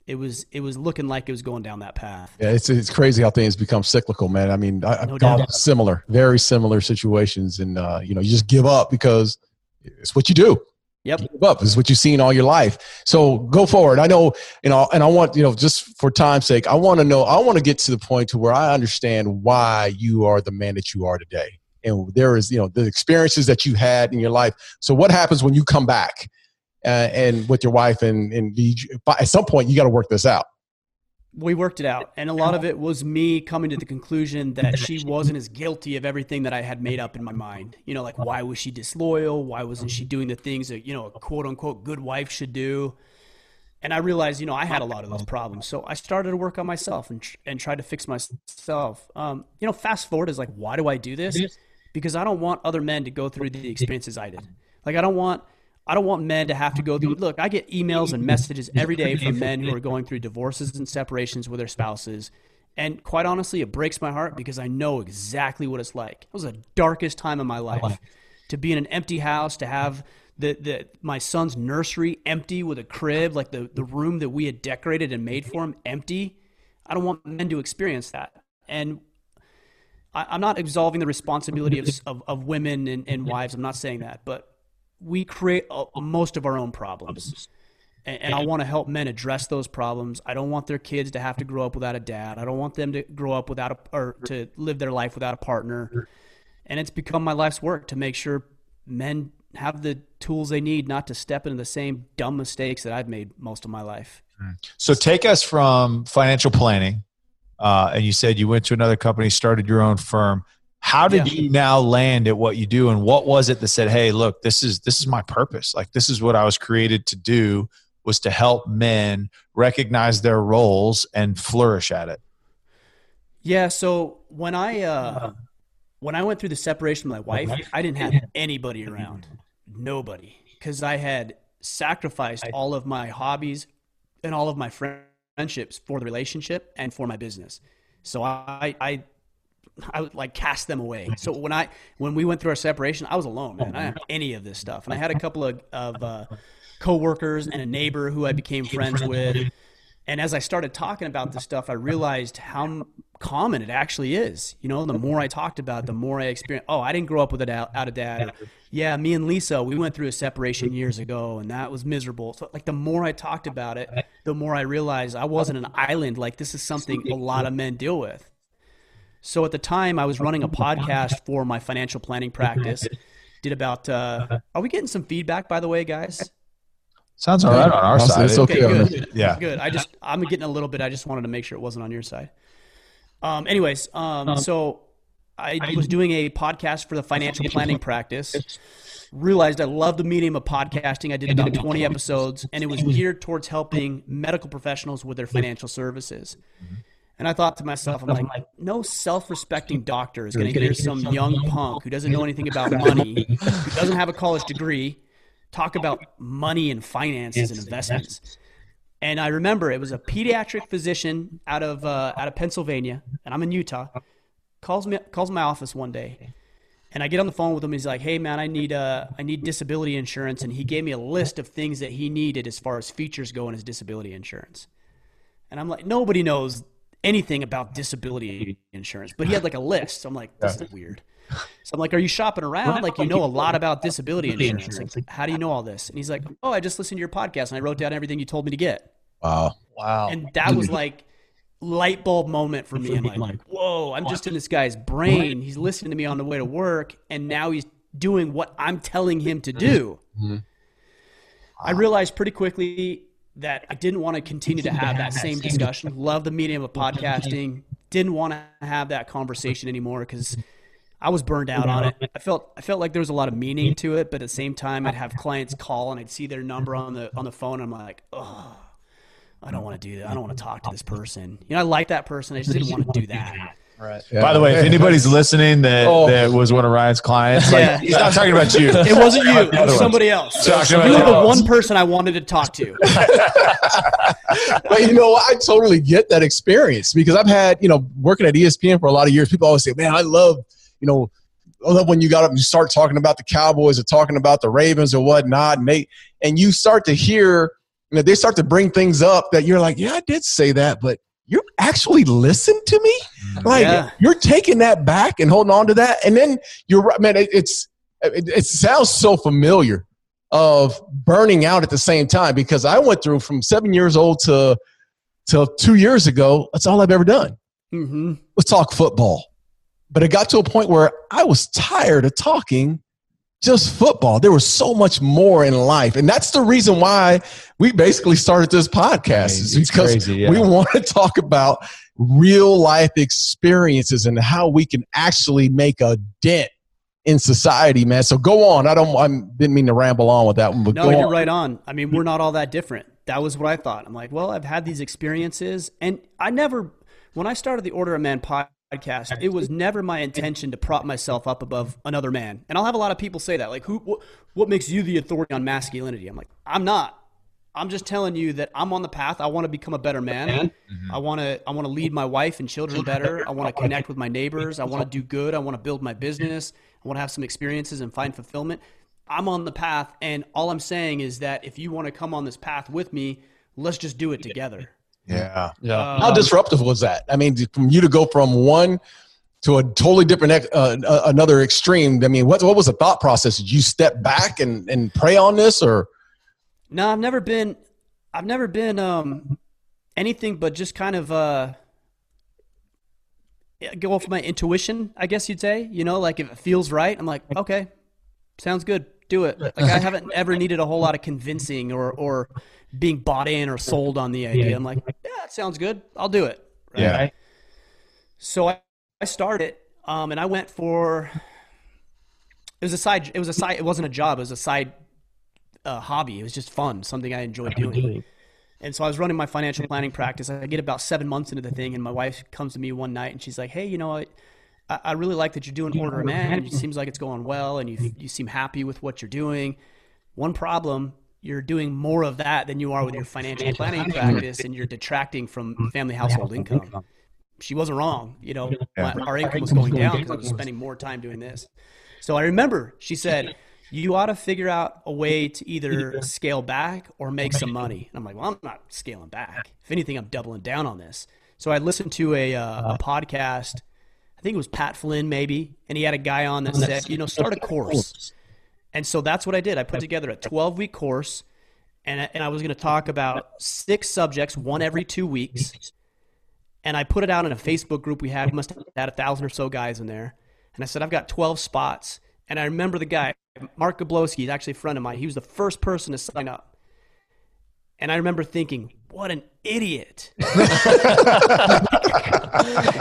It was it was looking like it was going down that path. Yeah, it's it's crazy how things become cyclical, man. I mean, I, have no similar, very similar situations, and uh, you know, you just give up because it's what you do. Yep. Up. Is what you've seen all your life. So go forward. I know, you know, and I want, you know, just for time's sake, I want to know, I want to get to the point to where I understand why you are the man that you are today. And there is, you know, the experiences that you had in your life. So what happens when you come back uh, and with your wife and, and at some point you got to work this out we worked it out. And a lot of it was me coming to the conclusion that she wasn't as guilty of everything that i had made up in my mind. You know like why was she disloyal? Why wasn't she doing the things that you know a quote unquote good wife should do? And i realized you know i had a lot of those problems. So i started to work on myself and, and tried to fix myself. Um, you know fast forward is like why do i do this? Because i don't want other men to go through the experiences i did. Like i don't want I don't want men to have to go through. Look, I get emails and messages every day from men who are going through divorces and separations with their spouses. And quite honestly, it breaks my heart because I know exactly what it's like. It was the darkest time of my life. To be in an empty house, to have the, the my son's nursery empty with a crib, like the, the room that we had decorated and made for him empty. I don't want men to experience that. And I, am not absolving the responsibility of, of, of women and, and wives. I'm not saying that. But we create a, most of our own problems. And, and I want to help men address those problems. I don't want their kids to have to grow up without a dad. I don't want them to grow up without a, or to live their life without a partner. And it's become my life's work to make sure men have the tools they need not to step into the same dumb mistakes that I've made most of my life. So take us from financial planning, uh, and you said you went to another company, started your own firm. How did yeah. you now land at what you do and what was it that said, "Hey, look, this is this is my purpose. Like this is what I was created to do was to help men recognize their roles and flourish at it." Yeah, so when I uh when I went through the separation with my wife, I didn't have anybody around. Nobody. Cuz I had sacrificed all of my hobbies and all of my friendships for the relationship and for my business. So I, I I would like cast them away. So when I when we went through our separation, I was alone, man. I didn't have any of this stuff, and I had a couple of of uh, coworkers and a neighbor who I became friends with. And as I started talking about this stuff, I realized how common it actually is. You know, the more I talked about it, the more I experienced. Oh, I didn't grow up with a out of dad. Yeah, me and Lisa, we went through a separation years ago, and that was miserable. So, like, the more I talked about it, the more I realized I wasn't an island. Like, this is something a lot of men deal with. So at the time, I was running a podcast for my financial planning practice. Did about. Uh, are we getting some feedback, by the way, guys? Sounds all right on our side. It's okay. Okay, good. Yeah. Good. I just I'm getting a little bit. I just wanted to make sure it wasn't on your side. Um. Anyways, um. So I was doing a podcast for the financial planning practice. Realized I love the medium of podcasting. I did about 20 episodes, and it was geared towards helping medical professionals with their financial services. And I thought to myself, I'm like, no self-respecting doctor is going to hear some young punk who doesn't know anything about money, who doesn't have a college degree, talk about money and finances and investments. And I remember it was a pediatric physician out of uh, out of Pennsylvania, and I'm in Utah. calls me calls my office one day, and I get on the phone with him. He's like, "Hey man, I need uh I need disability insurance," and he gave me a list of things that he needed as far as features go in his disability insurance. And I'm like, nobody knows anything about disability insurance, but he had like a list. So I'm like, this is weird. So I'm like, are you shopping around? Like, you know a lot about disability insurance. Like, how do you know all this? And he's like, oh, I just listened to your podcast and I wrote down everything you told me to get. Wow. Wow. And that was like light bulb moment for me. I'm like, whoa, I'm just in this guy's brain. He's listening to me on the way to work, and now he's doing what I'm telling him to do. I realized pretty quickly that I didn't want to continue to have that same discussion. Love the medium of podcasting. Didn't want to have that conversation anymore because I was burned out on it. I felt I felt like there was a lot of meaning to it, but at the same time, I'd have clients call and I'd see their number on the on the phone. And I'm like, oh, I don't want to do that. I don't want to talk to this person. You know, I like that person. I just didn't want to do that. Right. By the way, if anybody's listening that, Oh. that was one of Ryan's clients, like, Yeah. he's not talking about you. It wasn't you. It was somebody else. Talking You were the one person I wanted to talk to. but you know, I totally get that experience because I've had, you know, working at ESPN for a lot of years. People always say, "Man, I love, you know, I love when you got up and you start talking about the Cowboys or talking about the Ravens or whatnot, and they and you start to hear, you know, they start to bring things up that you're like, yeah, I did say that, but you actually listened to me, like Yeah. you're taking that back and holding on to that, and then you're right, man. It, it's it, it sounds so familiar of burning out at the same time because I went through from seven years old to till two years ago. That's all I've ever done hmm was talk football. But it got to a point where I was tired of talking just football. There was so much more in life. And that's the reason why we basically started this podcast is because crazy, yeah. we want to talk about real life experiences and how we can actually make a dent in society, man. So go on. I don't I didn't mean to ramble on with that one, but No, go you're on. right on. I mean, we're not all that different. That was what I thought. I'm like, well, I've had these experiences, and I never, when I started the Order of Man podcast, it was never my intention to prop myself up above another man. And I'll have a lot of people say that, like, who, what, what makes you the authority on masculinity? I'm like, I'm not. I'm just telling you that I'm on the path. I want to become a better man. I want to I want to lead my wife and children better. I want to connect with my neighbors. I want to do good. I want to build my business. I want to have some experiences and find fulfillment. I'm on the path and all I'm saying is that if you want to come on this path with me, let's just do it together. Yeah. Yeah. How disruptive was that? I mean, from you to go from one to a totally different, uh, uh, another extreme. I mean, what what was the thought process? Did you step back and and pray on this, or No, I've never been I've never been um anything but just kind of uh go off my intuition, I guess you'd say. You know, like if it feels right, I'm like, okay, sounds good, do it. Like I haven't ever needed a whole lot of convincing or or being bought in or sold on the idea. I'm like, yeah, it sounds good, I'll do it. Right? Yeah. So I, I started, um, and I went for. It was a side. It was a side. It wasn't a job. It was a side uh, hobby. It was just fun, something I enjoyed doing. And so I was running my financial planning practice. I get about seven months into the thing, and my wife comes to me one night and she's like, "Hey, you know, I, I I really like that you're doing Order of Man. It seems like it's going well, and you you seem happy with what you're doing. One problem." You're doing more of that than you are with your financial planning practice, and you're detracting from family household income she wasn't wrong. You know, my, our income was going down because I was spending more time doing this. So I remember she said, you ought to figure out a way to either scale back or make some money. And I'm like, well, I'm not scaling back. If anything, I'm doubling down on this. So I listened to a, uh, a podcast. I think it was Pat Flynn, maybe, and he had a guy on that said, you know, start a course. And so that's what I did. I put together a 12 week course, and and I was going to talk about six subjects, one every two weeks. And I put it out in a Facebook group we had. We must have had a thousand or so guys in there. And I said, I've got 12 spots. And I remember the guy, Mark Gablowski, he's actually a friend of mine. He was the first person to sign up. And I remember thinking, what an idiot.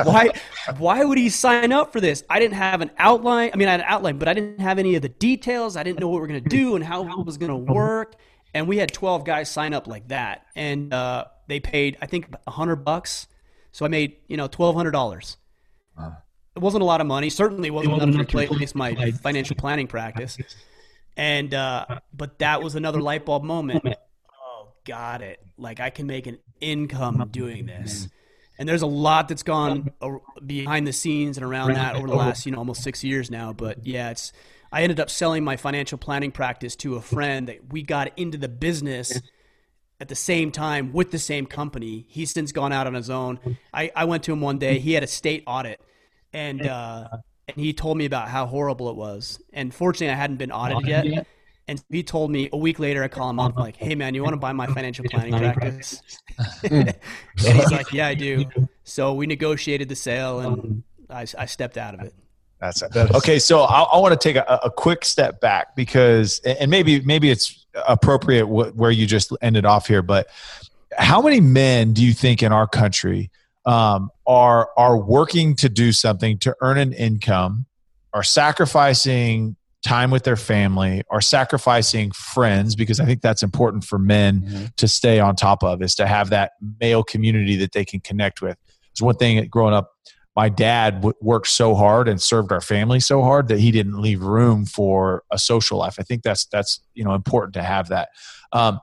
why why would he sign up for this? I didn't have an outline. I mean, I had an outline, but I didn't have any of the details. I didn't know what we were going to do and how it was going to work. And we had 12 guys sign up like that. And uh, they paid, I think, 100 bucks. So I made, you know, $1,200. Wow. It wasn't a lot of money. Certainly wasn't enough to replace my financial planning practice. And, uh, but that was another light bulb moment. Got it. Like I can make an income doing this. And there's a lot that's gone behind the scenes and around that over the last you know almost six years now. But yeah it's i ended up selling my financial planning practice to a friend that we got into the business at the same time with the same company. He's since gone out on his own. I, I went to him one day. He had a state audit. And uh, and he told me about how horrible it was. And fortunately i hadn't been audited yet and he told me a week later, I call him up, like, hey, man, you want to buy my financial planning practice? and he's like, yeah, I do. So we negotiated the sale and I, I stepped out of it. That's it. Okay, so I, I want to take a, a, quick step back because, and maybe maybe it's appropriate where you just ended off here, but how many men do you think in our country um, are are working to do something to earn an income, are sacrificing time with their family or sacrificing friends because i think that's important for men mm-hmm. to stay on top of is to have that male community that they can connect with. It's one thing growing up my dad worked so hard and served our family so hard that he didn't leave room for a social life. I think that's that's you know important to have that. Um,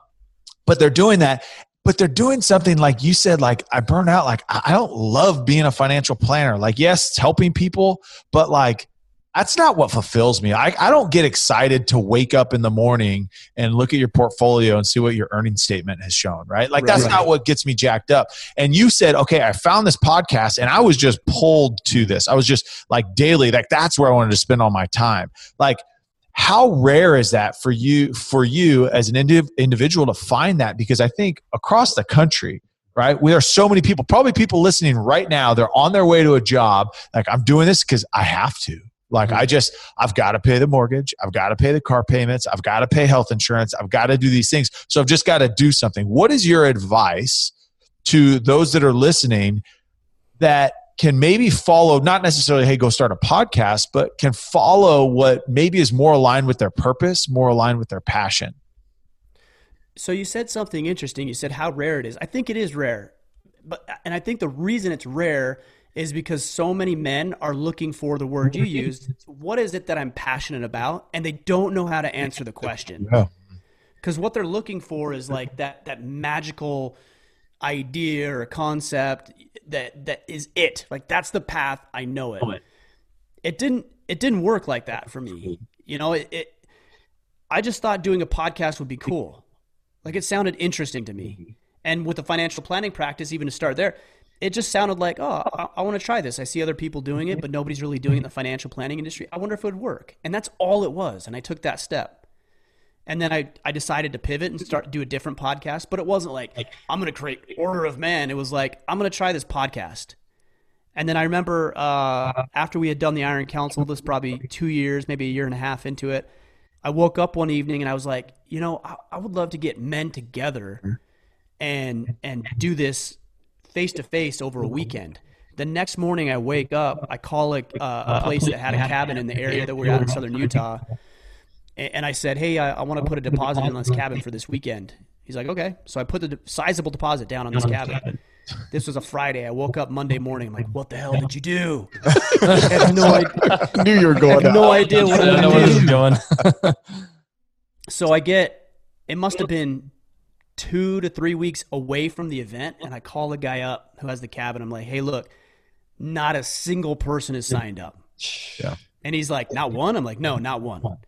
but they're doing that but they're doing something like you said like i burn out like i don't love being a financial planner. Like yes it's helping people but like that's not what fulfills me. I, I don't get excited to wake up in the morning and look at your portfolio and see what your earnings statement has shown, right? Like, that's right. not what gets me jacked up. And you said, okay, I found this podcast and I was just pulled to this. I was just like daily, like, that's where I wanted to spend all my time. Like, how rare is that for you for you as an indiv- individual to find that because i think across the country right? We are so many people, probably people listening right now, they're on their way to a job. Like, I'm doing this because I have to. Like mm-hmm. I just, I've got to pay the mortgage. I've got to pay the car payments. I've got to pay health insurance. I've got to do these things. So I've just got to do something. What is your advice to those that are listening that can maybe follow, not necessarily, hey, go start a podcast, but can follow what maybe is more aligned with their purpose, more aligned with their passion? So you said something interesting. You said how rare it is. I think it is rare. But and I think the reason it's rare is because so many men are looking for the word you used. What is it that I'm passionate about? And they don't know how to answer the question. Because what they're looking for is like that that magical idea or concept that that is it. Like that's the path. I know it. It didn't it didn't work like that for me. You know, it, it I just thought doing a podcast would be cool. Like it sounded interesting to me. And with the financial planning practice, even to start there, it just sounded like, oh, I, I want to try this. I see other people doing it, but nobody's really doing it in the financial planning industry. I wonder if it would work. And that's all it was. And I took that step. And then I, I decided to pivot and start do a different podcast. But it wasn't like, I'm going to create Order of Man. It was like, I'm going to try this podcast. And then I remember uh, after we had done the Iron Council, this probably two years, maybe a year and a half into it, I woke up one evening and I was like, you know, I, I would love to get men together and and do this face to face over a weekend. The next morning, I wake up. I call a, uh, a place that had a cabin in the area that we're at in southern Utah, and I said, "Hey, I, I want to put a deposit in this cabin for this weekend." He's like, "Okay." So I put the sizable deposit down on this cabin. This was a Friday. I woke up Monday morning. I'm like, "What the hell did you do?" I have no idea. Knew you were going. I have no idea what I was doing. so I get. It must have been two to three weeks away from the event, and I call the guy up who has the cabin. I'm like, hey, look, not a single person is signed up. Yeah. And he's like, not one? I'm like, no, not one.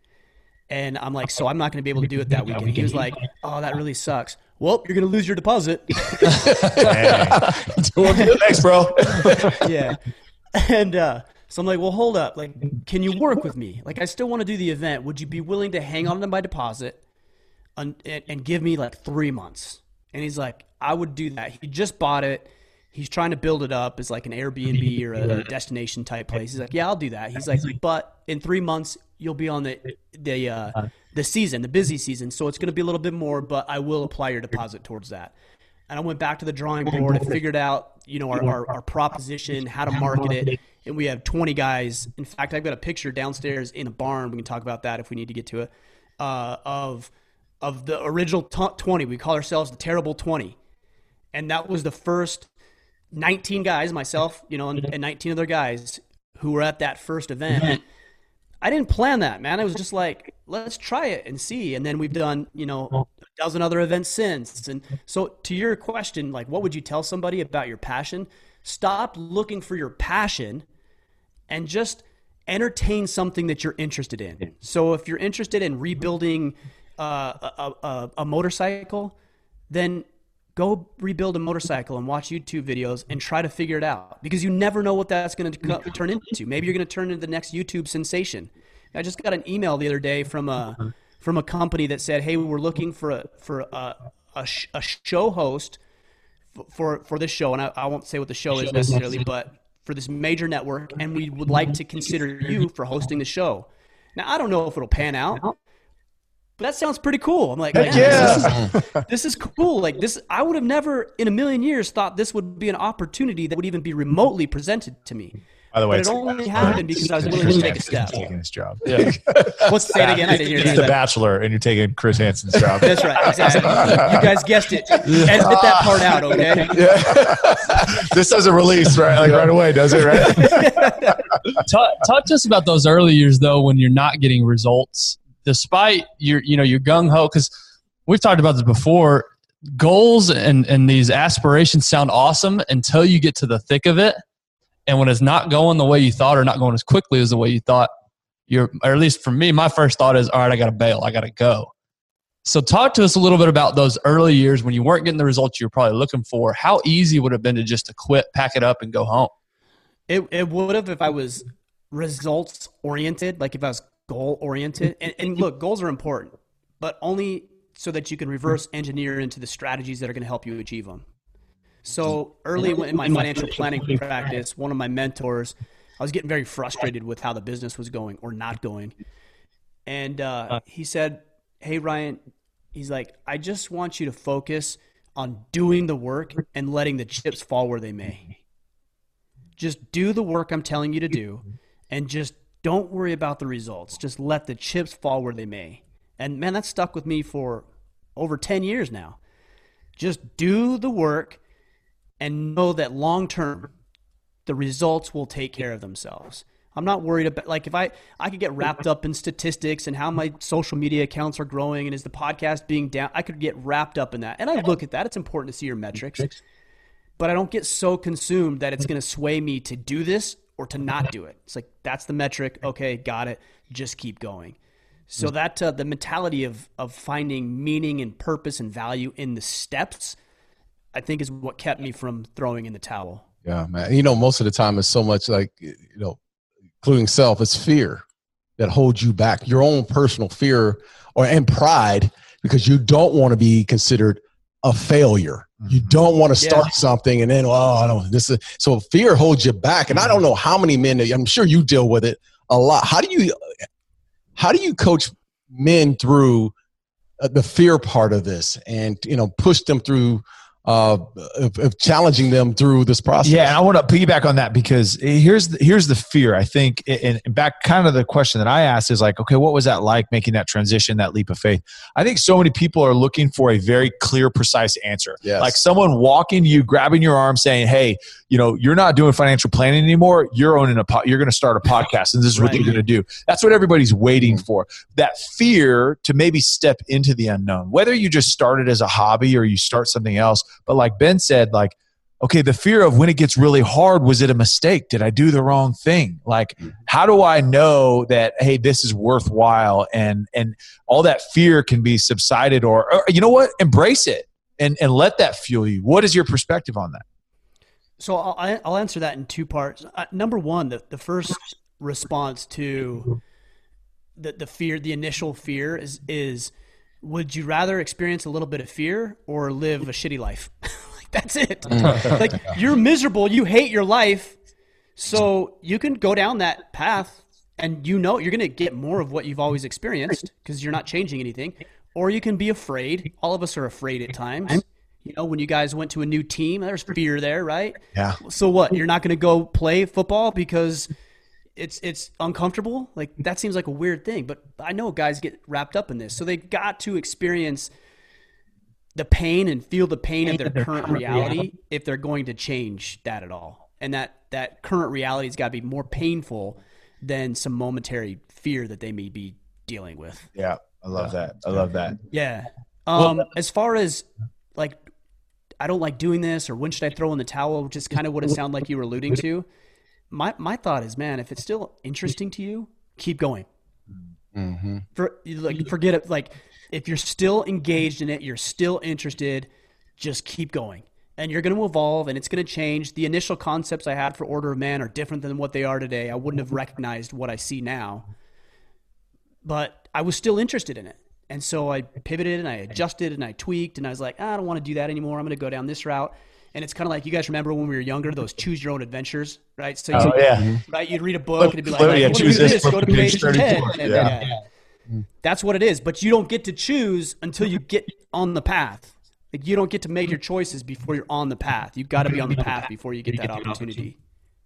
And I'm like, so I'm not going to be able to do it that weekend. He was like, oh, that really sucks. Well, you're going to lose your deposit. Thanks, bro. yeah. And uh, so I'm like, well, hold up. Like, can you work with me? Like, I still want to do the event. Would you be willing to hang on to my deposit and, and, give me like three months? And he's like, I would do that. He just bought it. He's trying to build it up as like an Airbnb or a destination type place. He's like, yeah, I'll do that. He's like, but in three months you'll be on the the uh, the season, the busy season. So it's going to be a little bit more, but I will apply your deposit towards that. And I went back to the drawing board and figured out, you know, our, our, our proposition, how to market it. And we have 20 guys. In fact, I've got a picture downstairs in a barn. We can talk about that if we need to get to it. Uh, of of the original t- 20. We call ourselves the Terrible 20. And that was the first 19 guys, myself, you know, and, and 19 other guys who were at that first event. I didn't plan that, man. I was just like, let's try it and see. And then we've done, you know, oh. a dozen other events since. And so to your question, like, what would you tell somebody about your passion? Stop looking for your passion and just entertain something that you're interested in. So if you're interested in rebuilding uh, a, a, a motorcycle, then go rebuild a motorcycle and watch YouTube videos and try to figure it out because you never know what that's going to turn into. Maybe you're going to turn into the next YouTube sensation. I just got an email the other day from a from a company that said, "Hey, we're looking for a for a a, a show host for for this show, and I, I won't say what the show is necessarily, but for this major network, and we would like to consider you for hosting the show." Now, I don't know if it'll pan out, but that sounds pretty cool. I'm like, Heck yeah. this, is, this is cool. Like this, I would have never in a million years thought this would be an opportunity that would even be remotely presented to me. By the way, But it only happened because I was willing to take a step. taking his job. Yeah. Let's say it again. I didn't hear It's you. the Bachelor, and you're taking Chris Hansen's job. That's right. Exactly. You guys guessed it. Edit that part out, okay? this doesn't release right like right away, does it? Right? talk, talk to us about those early years though when you're not getting results despite your you know your gung-ho because we've talked about this before goals and and these aspirations sound awesome until you get to the thick of it. And when it's not going the way you thought or not going as quickly as the way you thought you're or at least for me my first thought is all right i gotta bail. I gotta go. So talk to us a little bit about those early years when you weren't getting the results you were probably looking for. How easy would it have been to just to quit pack it up and go home? It, it would have if I was results oriented, like if I was goal oriented. And, and look, goals are important, but only so that you can reverse engineer into the strategies that are going to help you achieve them. So early in my financial planning practice, one of my mentors, I was getting very frustrated with how the business was going or not going. And uh, he said, Hey, Ryan, he's like, I just want you to focus on doing the work and letting the chips fall where they may. Just do the work I'm telling you to do and just don't worry about the results. Just let the chips fall where they may. And man, that's stuck with me for over 10 years now. Just do the work and know that long term, the results will take care of themselves. I'm not worried about like if I I could get wrapped up in statistics and how my social media accounts are growing and is the podcast being down. I could get wrapped up in that, and I look at that. It's important to see your metrics, but I don't get so consumed that it's going to sway me to do this or to not do it. It's like that's the metric. Okay, got it. Just keep going. So that uh, the mentality of of finding meaning and purpose and value in the steps, I think, is what kept me from throwing in the towel. Yeah, man. You know, most of the time it's so much like you know, including self, it's fear that holds you back. Your own personal fear or and pride because you don't want to be considered a failure. You don't want to Yeah. start something and then, oh, I don't. This is so fear holds you back. And I don't know how many men. I'm sure you deal with it a lot. How do you, how do you coach men through uh, the fear part of this and you know push them through uh, of, of challenging them through this process? Yeah, and I want to piggyback on that because here's the, here's the fear. I think, and back kind of the question that I asked is like, okay, what was that like making that transition, that leap of faith? I think so many people are looking for a very clear, precise answer. Yes. Like someone walking you, grabbing your arm, saying, "Hey, you know, you're not doing financial planning anymore. You're owning a po- you're going to start a podcast, and this is what you're going to do." That's what everybody's waiting for. That fear to maybe step into the unknown, whether you just started as a hobby or you start something else. But like Ben said, like okay, the fear of when it gets really hard, was it a mistake? Did I do the wrong thing? Like, how do I know that hey, this is worthwhile and and all that fear can be subsided or, or you know what, embrace it and and let that fuel you. What is your perspective on that? So I'll, I'll answer that in two parts. Uh, number one, the, the first response to the, the fear, the initial fear is, is would you rather experience a little bit of fear or live a shitty life? like, that's it. like you're miserable. You hate your life. So you can go down that path and you know you're going to get more of what you've always experienced because you're not changing anything. Or you can be afraid. All of us are afraid at times. You know, when you guys went to a new team, there's fear there, right? Yeah. So what? You're not going to go play football because it's it's uncomfortable? Like that seems like a weird thing, but I know guys get wrapped up in this. So they've got to experience the pain and feel the pain of their current reality if they're going to change that at all. And that that current reality has got to be more painful than some momentary fear that they may be dealing with. Yeah. I love that. I love that. Yeah. Um, as far as like I don't like doing this or when should I throw in the towel, which is kind of what it sounded like you were alluding to. My my thought is, man, if it's still interesting to you, keep going. Mm-hmm. For like forget it like if you're still engaged in it, you're still interested, just keep going. And you're going to evolve and it's going to change. The initial concepts I had for Order of Man are different than what they are today. I wouldn't have recognized what I see now. But I was still interested in it. And so I pivoted and I adjusted and I tweaked and I was like, ah, I don't want to do that anymore. I'm going to go down this route. And it's kind of like you guys remember when we were younger, those choose your own adventures, right? So, Oh, yeah. right, you'd read a book and it'd be like, Look, yeah, choose do this this, go to page page 10. 34. Yeah. yeah. That's what it is. But you don't get to choose until you get on the path. Like you don't get to make your choices before you're on the path. You've got to be on the path before you get that opportunity.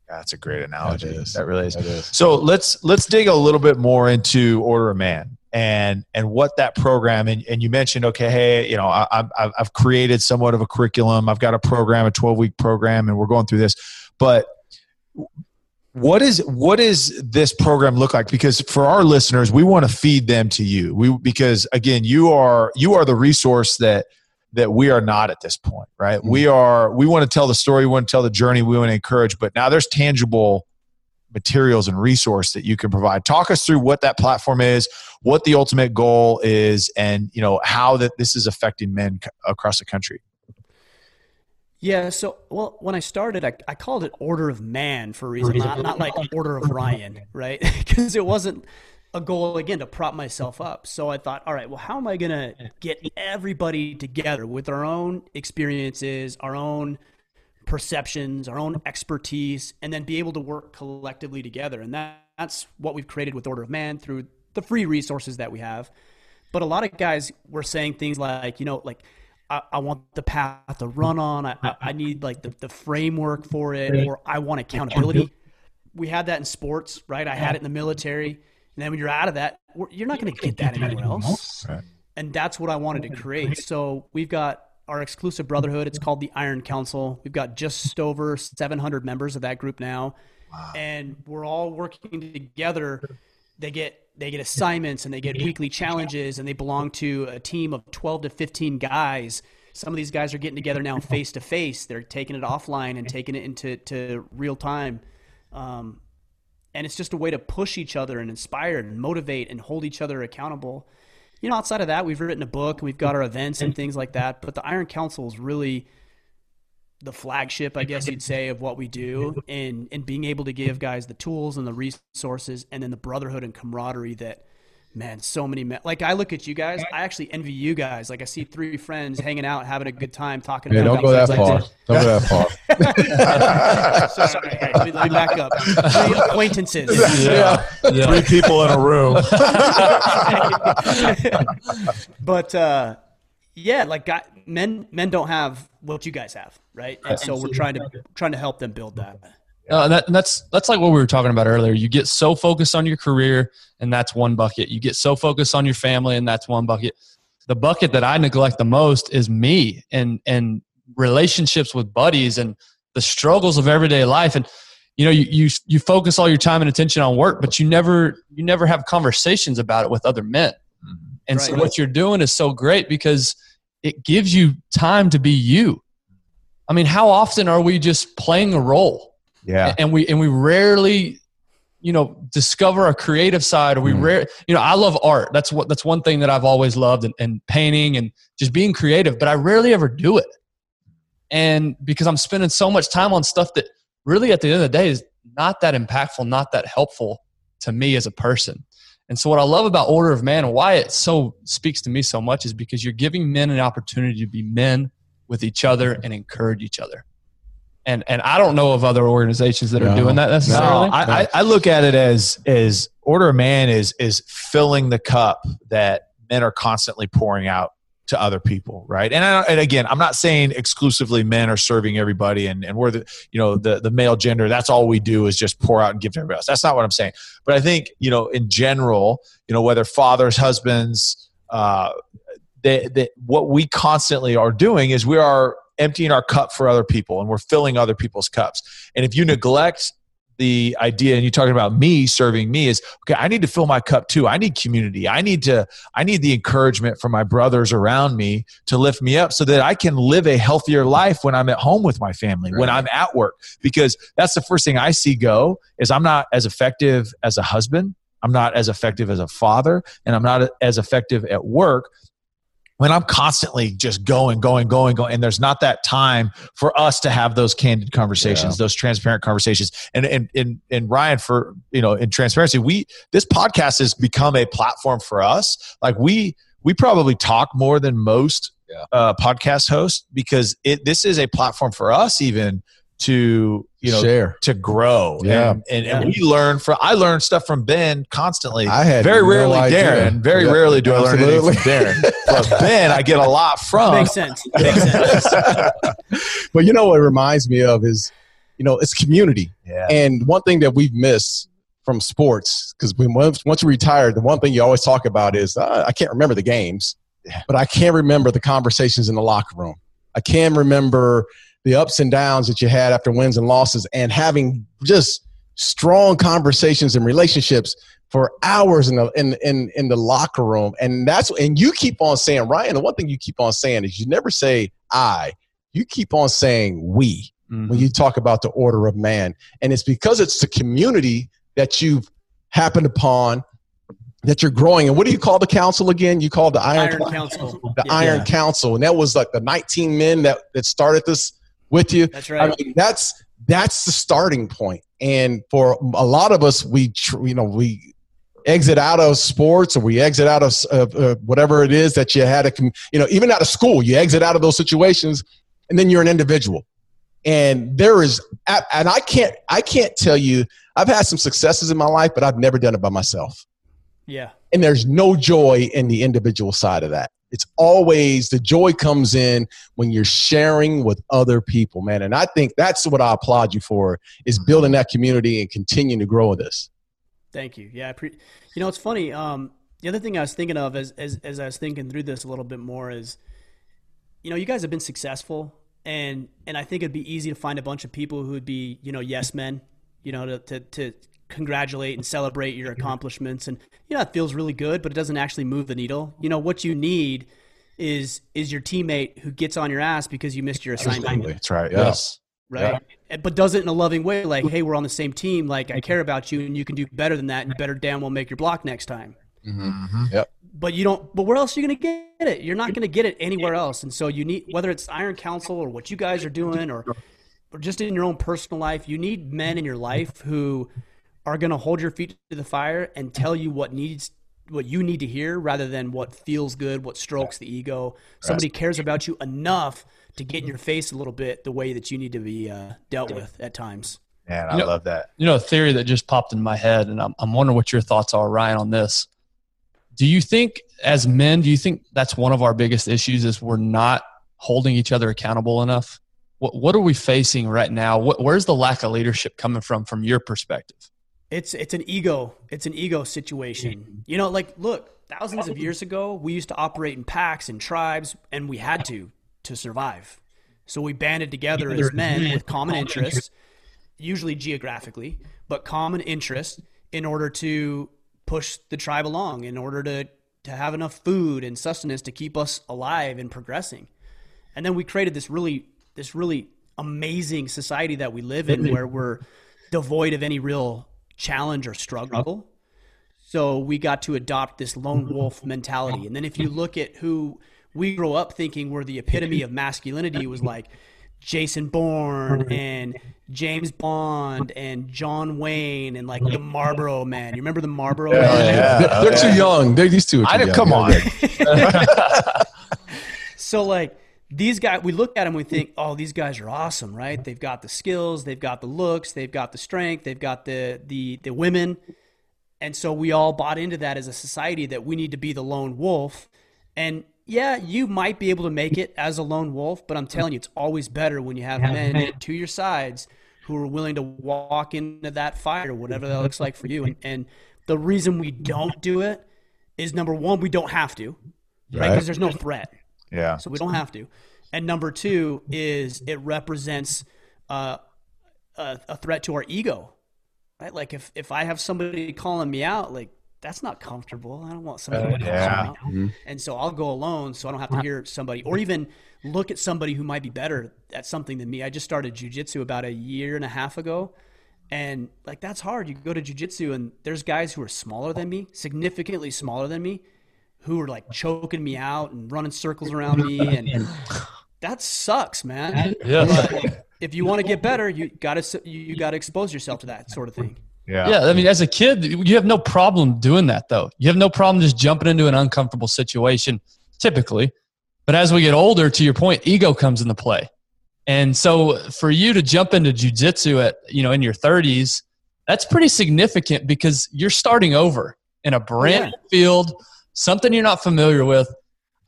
That's a great analogy. That is. That really is. That is. So let's let's dig a little bit more into Order of Man and and what that program and, and you mentioned okay hey you know I, I've I've created somewhat of a curriculum. I've got a program a twelve week program and we're going through this. But what is what is this program look like? Because for our listeners we want to feed them to you. We because again you are you are the resource that that we are not at this point right? Mm-hmm. We are we want to tell the story we want to tell the journey we want to encourage but now there's tangible materials and resource that you can provide talk us through what that platform is what the ultimate goal is and you know how that this is affecting men across the country Yeah. So, well, when I started, I, I called it Order of Man for a reason, not, not like Order of Ryan, right? Because it wasn't a goal, again, to prop myself up. So I thought, all right, well, how am I going to get everybody together with our own experiences, our own perceptions, our own expertise, and then be able to work collectively together? And that, that's what we've created with Order of Man through the free resources that we have. But a lot of guys were saying things like, you know, like, I, I want the path to run on. I, I, I need like the, the framework for it, or I want accountability. We had that in sports, right? I had it in the military. And then when you're out of that, you're not going to get that anywhere else. And that's what I wanted to create. So we've got our exclusive brotherhood. It's called the Iron Council. We've got just over 700 members of that group now. And we're all working together. They get they get assignments and they get weekly challenges and they belong to a team of 12 to 15 guys. Some of these guys are getting together now face to face. They're taking it offline and taking it into to real time. Um, and it's just a way to push each other and inspire and motivate and hold each other accountable. You know, outside of that, we've written a book, we've got our events and things like that. But the Iron Council is really the flagship, I guess you'd say, of what we do, and and being able to give guys the tools and the resources, and then the brotherhood and camaraderie that, man, so many men. Like I look at you guys, I actually envy you guys. Like I see three friends hanging out, having a good time, talking. Yeah, about don't go that things like far. this. Don't go that far. so, Sorry, okay, let, me, let me back up. Three acquaintances. Yeah. yeah. three people in a room but uh, yeah, like guy, men men don't have what you guys have, right? And so we're trying to trying to help them build that. Uh, that, and that's that's like what we were talking about earlier. You get so focused on your career, and that's one bucket. You get so focused on your family, and that's one bucket. The bucket that I neglect the most is me and and relationships with buddies and the struggles of everyday life. And you know, you you you focus all your time and attention on work, but you never you never have conversations about it with other men. And so what you're doing is so great because it gives you time to be you I mean, how often are we just playing a role? Yeah. And we and we rarely, you know, discover a creative side or we Mm. rare you know, I love art. That's what that's one thing that I've always loved and, and painting and just being creative, but I rarely ever do it. And because I'm spending so much time on stuff that really at the end of the day is not that impactful, not that helpful to me as a person. And so what I love about Order of Man and why it so speaks to me so much is because you're giving men an opportunity to be men with each other and encourage each other. And and I don't know of other organizations that are doing that No, necessarily. I, I, I look at it as as order of man is is filling the cup that men are constantly pouring out to other people, right? And I, and again, I'm not saying exclusively men are serving everybody, and and we're the you know the the male gender. That's all we do is just pour out and give to everybody else. That's not what I'm saying. But I think you know in general, you know whether fathers, husbands, uh, that they, what we constantly are doing is we are emptying our cup for other people and we're filling other people's cups. And if you neglect the idea and you're talking about me serving me is okay i need to fill my cup too. I need community. I need to i need the encouragement from my brothers around me to lift me up so that i can live a healthier life when i'm at home with my family when i'm at work. Because that's the first thing i see go is i'm not as effective as a husband. I'm not as effective as a father and i'm not as effective at work when I'm constantly just going, going, going, going, and there's not that time for us to have those candid conversations, those transparent conversations. And and and and Ryan, for you know, in transparency, we this podcast has become a platform for us. Like we we probably talk more than most Yeah. uh, podcast hosts because it this is a platform for us even to you know share. to grow. Yeah. And, and, and we learn from I learn stuff from Ben constantly. I had very no rarely idea. Darren. Very Yeah, rarely do I learn anything from Darren. But Ben, I get a lot from. Makes sense. Makes sense. but you know what it reminds me of is, you know, it's community. Yeah. And one thing that we've missed from sports, because we once once we retired, the one thing you always talk about is uh, I can't remember the games, but I can't remember the conversations in the locker room. I can remember the ups and downs that you had after wins and losses, and having just strong conversations and relationships for hours in the in, in in the locker room. And that's and you keep on saying, Ryan, the one thing you keep on saying is you never say I. You keep on saying we when you mm-hmm. talk about the order of man. And it's because it's the community that you've happened upon that you're growing. And what do you call the council again? You call the Iron, Iron Council. The Yeah. Iron Council. And that was like the 19 men that, that started this with you. That's right. I mean, that's that's the starting point. And for a lot of us, we tr- you know we exit out of sports or we exit out of uh, uh, whatever it is that you had a com- you know even out of school, you exit out of those situations, and then you're an individual. And there is, and I can't I can't tell you. I've had some successes in my life, but I've never done it by myself. yeah. And there's no joy in the individual side of that. It's always the joy comes in when you're sharing with other people, man. And I think that's what I applaud you for is building that community and continuing to grow with this. Thank you. Yeah, I pre- you know, it's funny. Um, the other thing I was thinking of as, as as I was thinking through this a little bit more is, you know, you guys have been successful, and and I think it'd be easy to find a bunch of people who would be, you know, yes men, you know, to to, to congratulate and celebrate your accomplishments, and you know, it feels really good, but it doesn't actually move the needle. You know, what you need is is your teammate who gets on your ass because you missed your assignment That's right. Yeah. Yes. right? And- But does it in a loving way, like, hey, we're on the same team. Like, I care about you, and you can do better than that, and better damn well make your block next time. Mm-hmm. Yep. But you don't. But where else are you going to get it? You're not going to get it anywhere else. And so you need, whether it's Iron Council or what you guys are doing, or or just in your own personal life, you need men in your life who are going to hold your feet to the fire and tell you what needs what you need to hear rather than what feels good, what strokes the ego. Somebody cares about you enough to get in your face a little bit the way that you need to be uh, dealt with at times. Man, I You know- love that. You know, a theory that just popped in my head, and I'm, I'm wondering what your thoughts are, Ryan, on this. Do you think, as men, do you think that's one of our biggest issues is we're not holding each other accountable enough? What, what are we facing right now? What, where's the lack of leadership coming from, from your perspective? It's it's an ego. It's an ego situation. You know, like look, thousands of years ago, we used to operate in packs and tribes, and we had to to survive. So we banded together as men with common interests, usually geographically, but common interests in order to push the tribe along, in order to to have enough food and sustenance to keep us alive and progressing. And then we created this really this really amazing society that we live in where we're devoid of any real challenge or struggle. So we got to adopt this lone wolf mentality. And then if you look at who we grow up thinking were the epitome of masculinity, was like Jason Bourne and James Bond and John Wayne and like the Marlboro Man. You remember the Marlboro Yeah, Man? yeah. they're, they're too young. They're these two. Are I too didn't young. come on. So like these guys, we look at them, we think, oh, these guys are awesome, right? They've got the skills, they've got the looks, they've got the strength, they've got the the the women, and so we all bought into that as a society that we need to be the lone wolf. And yeah, you might be able to make it as a lone wolf, but I'm telling you, it's always better when you have men to your sides who are willing to walk into that fire, whatever that looks like for you. And, and the reason we don't do it is number one, we don't have to, right? Right. Because there's no threat Yeah. so we don't have to. And number two is it represents uh, a, a threat to our ego, right? Like if if I have somebody calling me out, like that's not comfortable. I don't want somebody uh, to call yeah. me out, mm-hmm. and so I'll go alone, so I don't have to uh-huh. hear somebody or even look at somebody who might be better at something than me. I just started jujitsu about a year and a half ago. And like that's hard. You go to jujitsu and there's guys who are smaller than me, significantly smaller than me, who are like choking me out and running circles around me and that sucks man Yeah. but if you want to get better you got to you, you got to expose yourself to that sort of thing Yeah. Yeah, I mean, as a kid, you have no problem doing that, though. You have no problem just jumping into an uncomfortable situation, typically. But as we get older, to your point, ego comes into play. And so for you to jump into jujitsu at, you know, in your 30s, that's pretty significant because you're starting over in a brand new field, something you're not familiar with.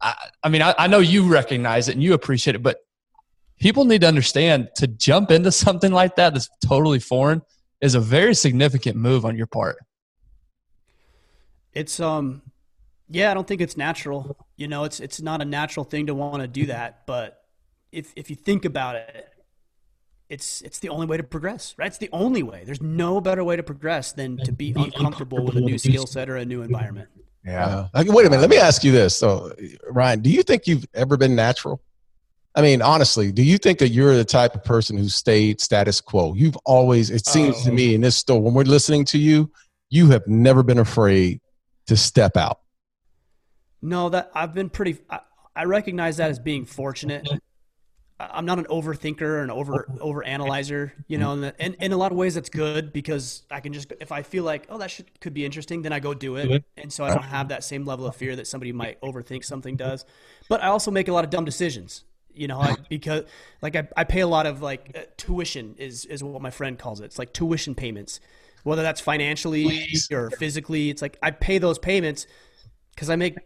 I, I mean, I, I know you recognize it and you appreciate it, but people need to understand to jump into something like that that's totally foreign is a very significant move on your part. it's um yeah i don't think it's natural you know it's it's not a natural thing to want to do that but if if you think about it it's it's the only way to progress right it's the only way there's no better way to progress than to be uncomfortable with a new skill set or a new environment Yeah. Yeah. Like, wait a minute. Let me ask you this. So, Ryan, do you think you've ever been natural? I mean, honestly, do you think that you're the type of person who stayed status quo? You've always, it seems to Oh. me in this store, when we're listening to you, you have never been afraid to step out. No, that I've been pretty. I, I recognize that as being fortunate. I'm not an overthinker or an over over analyzer, you know, and, the, and in a lot of ways that's good because I can just if I feel like oh that should could be interesting, then I go do it, and so I don't have that same level of fear that somebody might overthink something does. But I also make a lot of dumb decisions, you know, I, because like I, I pay a lot of like uh, tuition is is what my friend calls it. It's like tuition payments, whether that's financially or physically. It's like I pay those payments because I make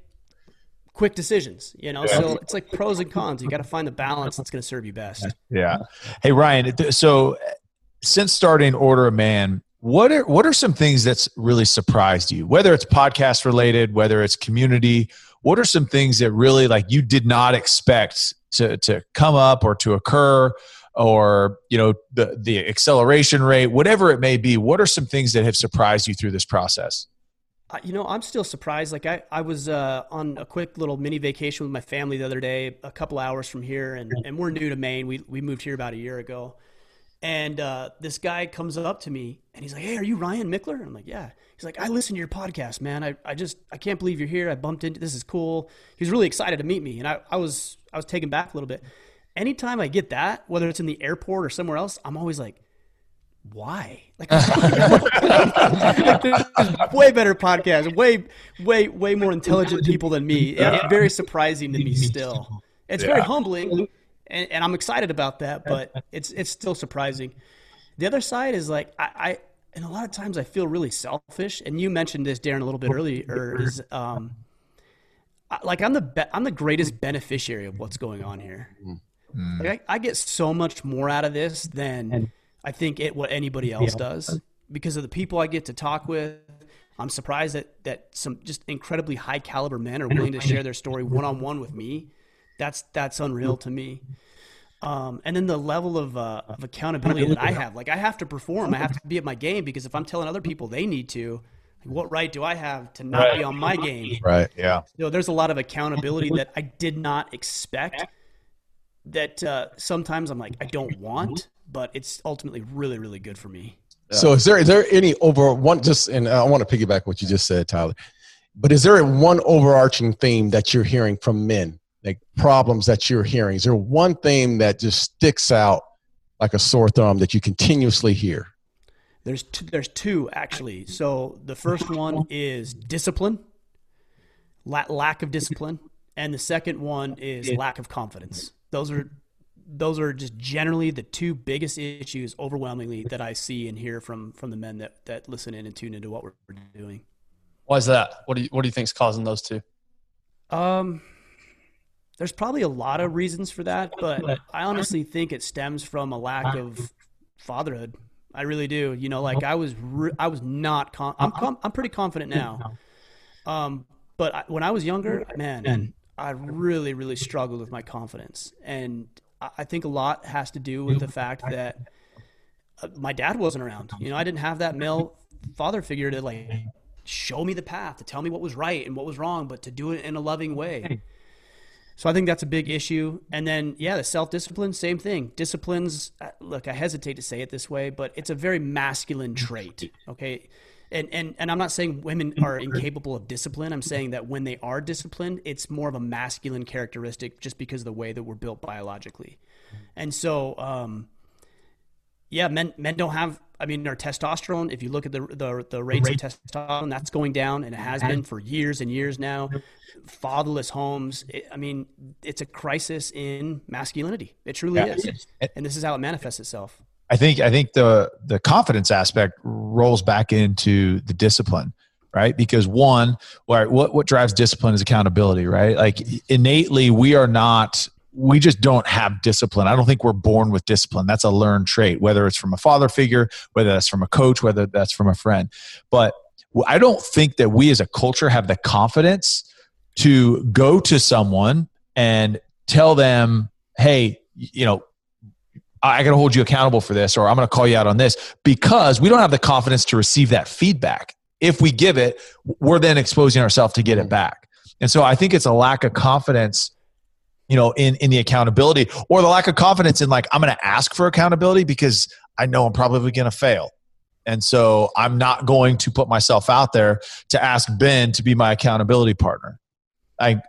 quick decisions, you know. So it's like pros and cons. You got to find the balance that's going to serve you best. Yeah. Hey Ryan, so since starting Order of Man, what are what are some things that's really surprised you? Whether it's podcast related, whether it's community, what are some things that really like you did not expect to to come up or to occur or you know the the acceleration rate whatever it may be what are some things that have surprised you through this process You know, I'm still surprised. Like I, I was uh, on a quick little mini vacation with my family the other day, a couple hours from here, and, and we're new to Maine. We we moved here about a year ago, and uh, this guy comes up to me and he's like, "Hey, are you Ryan Michler?" I'm like, "Yeah." He's like, "I listen to your podcast, man. I, I just I can't believe you're here. I bumped into this is cool." He was really excited to meet me, and I, I was I was taken back a little bit. Anytime I get that, whether it's in the airport or somewhere else, I'm always like, why? Like, way better podcasts, way, way, way more intelligent people than me. It's very surprising to me still. It's very humbling, and, and I'm excited about that, but it's it's still surprising. The other side is like I, I and a lot of times I feel really selfish. And you mentioned this, Darren, a little bit earlier. Is um, like I'm the be- I'm the greatest beneficiary of what's going on here. Like I, I get so much more out of this than I think it what anybody else does because of the people I get to talk with. I'm surprised that that some just incredibly high caliber men are willing to share their story one on one with me. That's that's unreal to me. Um, and then the level of, uh, of accountability that I have, like I have to perform, I have to be at my game because if I'm telling other people they need to, like, what right do I have to not be on my game? Right. yeah you know, there's a lot of accountability that I did not expect. that uh, sometimes I'm like I don't want, but it's ultimately really really good for me. So is there is there any over one just and I want to piggyback what you just said, Tyler. But is there one overarching theme that you're hearing from men? Like problems that you're hearing? Is there one theme that just sticks out like a sore thumb that you continuously hear? There's two, there's two actually. So the first one is discipline, la- lack of discipline, and the second one is lack of confidence. Those are those are just generally the two biggest issues overwhelmingly that I see and hear from from the men that that listen in and tune into what we're doing. Why is that? What do you what do you think is causing those two? Um there's probably a lot of reasons for that, but I honestly think it stems from a lack of fatherhood. I really do. You know, like I was re- I was not con- I'm com- I'm pretty confident now. Um but I, when I was younger, man, I really really struggled with my confidence and I think a lot has to do with the fact that uh, my dad wasn't around. You know, I didn't have that male father figure to like show me the path, to tell me what was right and what was wrong, but to do it in a loving way. So I think that's a big issue. And then, yeah, the self discipline, same thing. Disciplines, uh, look, I hesitate to say it this way, but it's a very masculine trait. Okay and and and I'm not saying women are incapable of discipline. I'm saying that when they are disciplined, it's more of a masculine characteristic just because of the way that we're built biologically. And so, um, yeah, men men don't have. I mean, our testosterone. If you look at the the, the rates of testosterone, that's going down, and it has been for years and years now. Fatherless homes. It, I mean, it's a crisis in masculinity. It truly yeah. is, and this is how it manifests itself. I think I think the the confidence aspect rolls back into the discipline, right? Because one, what what drives discipline is accountability, right? Like innately, we are not we just don't have discipline. I don't think we're born with discipline. That's a learned trait, whether it's from a father figure, whether that's from a coach, whether that's from a friend. But I don't think that we as a culture have the confidence to go to someone and tell them, hey, you know, I got to hold you accountable for this, or I'm going to call you out on this because we don't have the confidence to receive that feedback. If we give it, we're then exposing ourselves to get it mm. back. And so I think it's a lack of confidence, you know, in, in the accountability or the lack of confidence in like, I'm going to ask for accountability because I know I'm probably going to fail. And so I'm not going to put myself out there to ask Ben to be my accountability partner. I,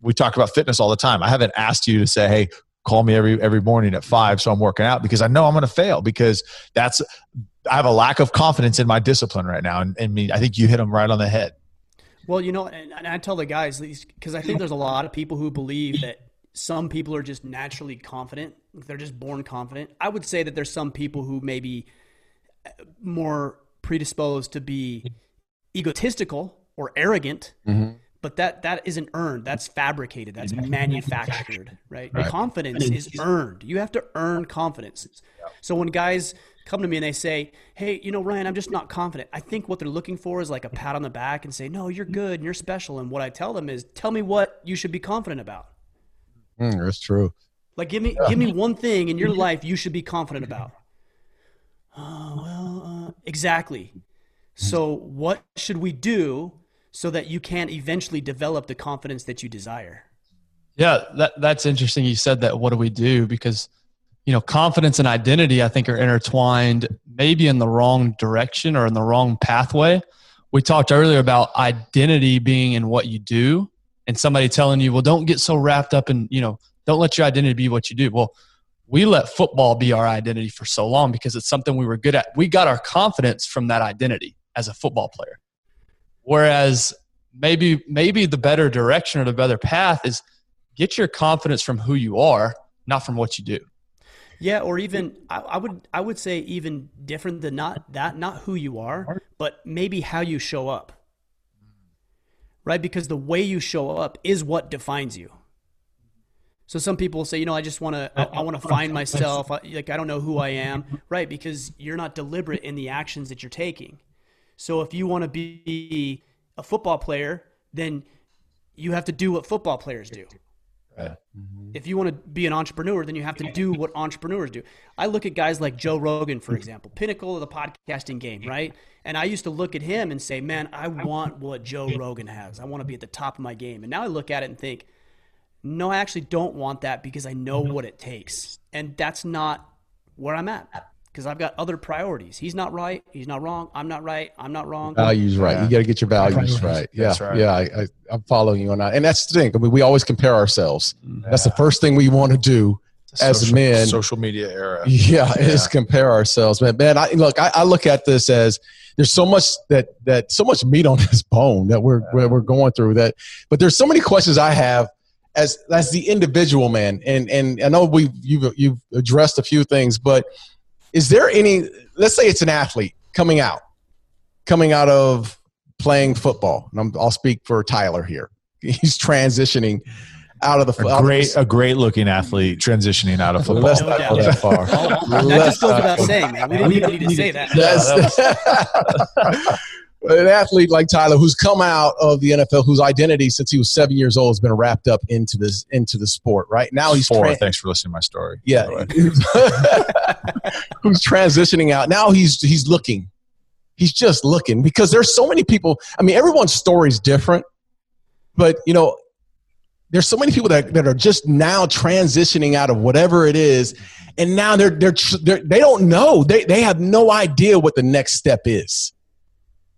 we talk about fitness all the time. I haven't asked you to say, hey, call me every every morning at five so i'm working out because i know i'm going to fail because that's i have a lack of confidence in my discipline right now. And, and i think you hit them right on the head. Well you know and, and i tell the guys because i think there's a lot of people who believe that some people are just naturally confident. They're just born confident. I would say that there's some people who may be uh, more predisposed to be egotistical or arrogant mm-hmm but that that isn't earned. That's fabricated. That's manufactured right? right, confidence is earned. You have to earn confidence. So when guys come to me and they say hey you know ryan i'm just not confident i think what they're looking for is like a pat on the back and say no you're good and you're special. And what i tell them is tell me what you should be confident about. Mm, that's true. Like give me yeah. give me one thing in your life you should be confident about. Oh well uh, exactly. So what should we do so that you can eventually develop the confidence that you desire. Yeah, that that's interesting. You said that. What do we do? Because you know, confidence and identity, I think, are intertwined, maybe in the wrong direction or in the wrong pathway. We talked earlier about identity being in what you do, and somebody telling you, "Well, don't get so wrapped up in you know, don't let your identity be what you do." Well, we let football be our identity for so long because it's something we were good at. We got our confidence from that identity as a football player. Whereas maybe maybe the better direction or the better path is get your confidence from who you are, not from what you do. Yeah, or even I, I, would I would say even different than not that not who you are, but maybe how you show up. Right? Because the way you show up is what defines you. So some people say, you know, I just want to I, I want to find myself, like I don't know who I am, right? Because you're not deliberate in the actions that you're taking. So if you want to be a football player, then you have to do what football players do. Right. Mm-hmm. If you want to be an entrepreneur, then you have to do what entrepreneurs do. I look at guys like Joe Rogan, for example, pinnacle of the podcasting game, right? And I used to look at him and say, man, I want what Joe Rogan has. I want to be at the top of my game. And now I look at it and think, no, I actually don't want that because I know what it takes. And that's not where I'm at because I've got other priorities. He's not right. He's not wrong. I'm not right. I'm not wrong. Values right. Yeah. You got to get your values Values. right. Yeah, That's right. yeah. I, I, I'm following you on that, and that's the thing. I mean, we always compare ourselves. Mm-hmm. That's the first thing we want to do. as social, men- social media era. Yeah, is compare ourselves, man. Man, I look. I, I look at this as there's so much that that so much meat on this bone that we're we're we're going through. That, but there's so many questions I have as as the individual man, and and I know we you've you've addressed a few things, but is there any? Let's say it's an athlete coming out, coming out of playing football. And I'm, I'll speak for Tyler here. He's transitioning out of the A out of great, the- a great looking athlete transitioning out of football. Let's not doubt. go that far. Oh, that Let's just goes without saying, man. We didn't even need to say that. That's an athlete like Tyler who's come out of the NFL, whose identity since he was seven years old has been wrapped up into this into the sport. Right now, he's Four. tran- Thanks for listening to my story. yeah, who's transitioning out now. He's he's looking, he's just looking because there's so many people. I mean, everyone's story is different, but you know. There's so many people that, that are just now transitioning out of whatever it is, and now they're they're, they're they don't know they they have no idea what the next step is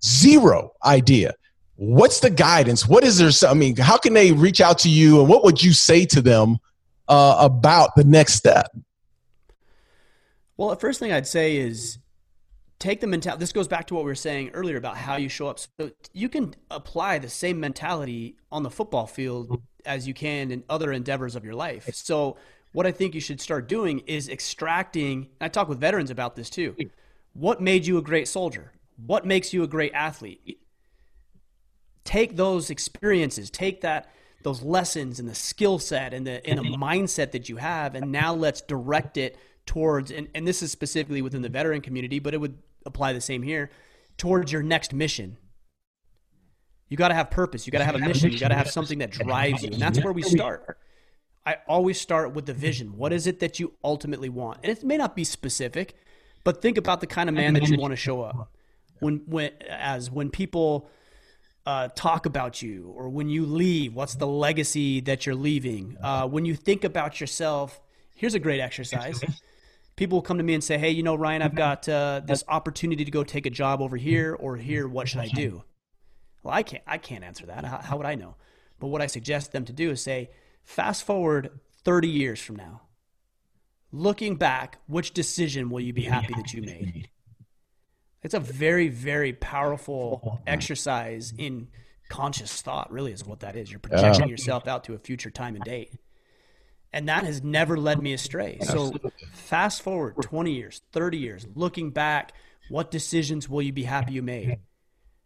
zero idea what's the guidance what is there i mean how can they reach out to you and what would you say to them uh, about the next step Well, the first thing I'd say is take the mentality. This goes back to what we were saying earlier about how you show up. So you can apply the same mentality on the football field as you can in other endeavors of your life. So what I think you should start doing is extracting. I talk with veterans about this too. What made you a great soldier? What makes you a great athlete? Take those experiences, take that those lessons and the skill set and the and a mindset that you have, and now let's direct it towards and, and this is specifically within the veteran community, but it would apply the same here, towards your next mission. You got to have purpose. You got to have a mission. You got to have something that drives you, and that's where we start. I always start with the vision. What is it that you ultimately want? And it may not be specific, but think about the kind of man that you want to show up. When when as when people uh, talk about you or when you leave, what's the legacy that you're leaving? Uh, when you think about yourself, here's a great exercise. People will come to me and say, "Hey, you know, Ryan, I've got uh, this opportunity to go take a job over here or here. What should I do?" Well, I can't. I can't answer that. How, how would I know? But what I suggest them to do is say, fast forward 30 years from now. Looking back, which decision will you be happy that you made? It's a very, very powerful exercise in conscious thought, really, is what that is. You're projecting yourself out to a future time and date. And that has never led me astray. So, fast forward 20 years, 30 years, looking back, what decisions will you be happy you made?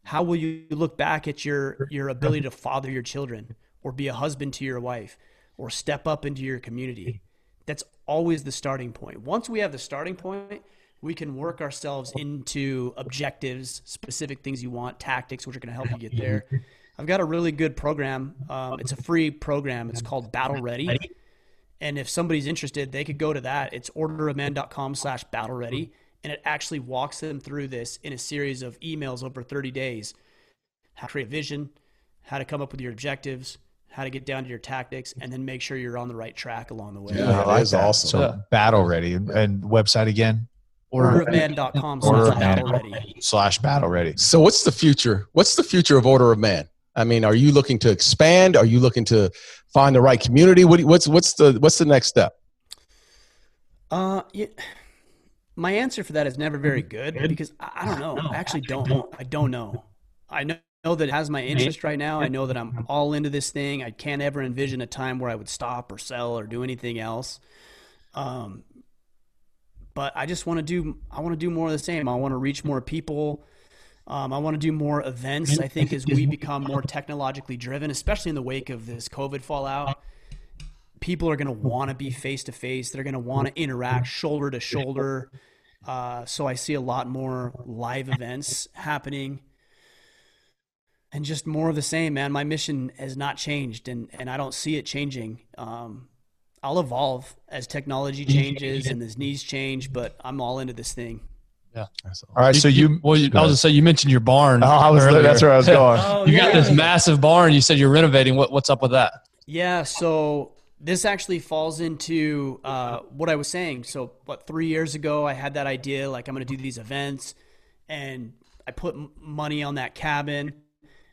How will you look back at your, your ability to father your children or be a husband to your wife or step up into your community? That's always the starting point. Once we have the starting point, we can work ourselves into objectives, specific things you want, tactics, which are going to help you get there. I've got a really good program. Um, it's a free program. It's called Battle Ready. And if somebody's interested, they could go to that. It's orderofman.com slash battle ready. And it actually walks them through this in a series of emails over 30 days. How to create vision, how to come up with your objectives, how to get down to your tactics, and then make sure you're on the right track along the way. Yeah. I that like is that. awesome. So Yeah. battle ready and, and website again Orderofman.com Order slash of battle Man. ready. slash battle ready. so what's the future what's the future of order of man i mean are you looking to expand are you looking to find the right community what, what's what's the what's the next step Uh, yeah, my answer for that is never very good because I, I don't know. I actually don't. I don't know. I know, know that it has my interest right now. I know that I'm all into this thing. I can't ever envision a time where I would stop or sell or do anything else. Um, but I just want to do. I want to do more of the same. I want to reach more people. Um, I want to do more events. I think as we become more technologically driven, especially in the wake of this COVID fallout, people are going to want to be face to face. They're going to want to interact shoulder to shoulder. Uh, so I see a lot more live events happening, and just more of the same. Man, my mission has not changed, and and I don't see it changing. Um, I'll evolve as technology changes and as needs change, but I'm all into this thing. Yeah. All right. So you, well, you, I was just say you mentioned your barn. oh, I was, earlier. that's where I was going. Oh, You got this massive barn. You said you're renovating. What, what's up with that? Yeah, so this actually falls into uh, what I was saying. So, what three years ago, I had that idea, like I'm going to do these events, and I put m- money on that cabin,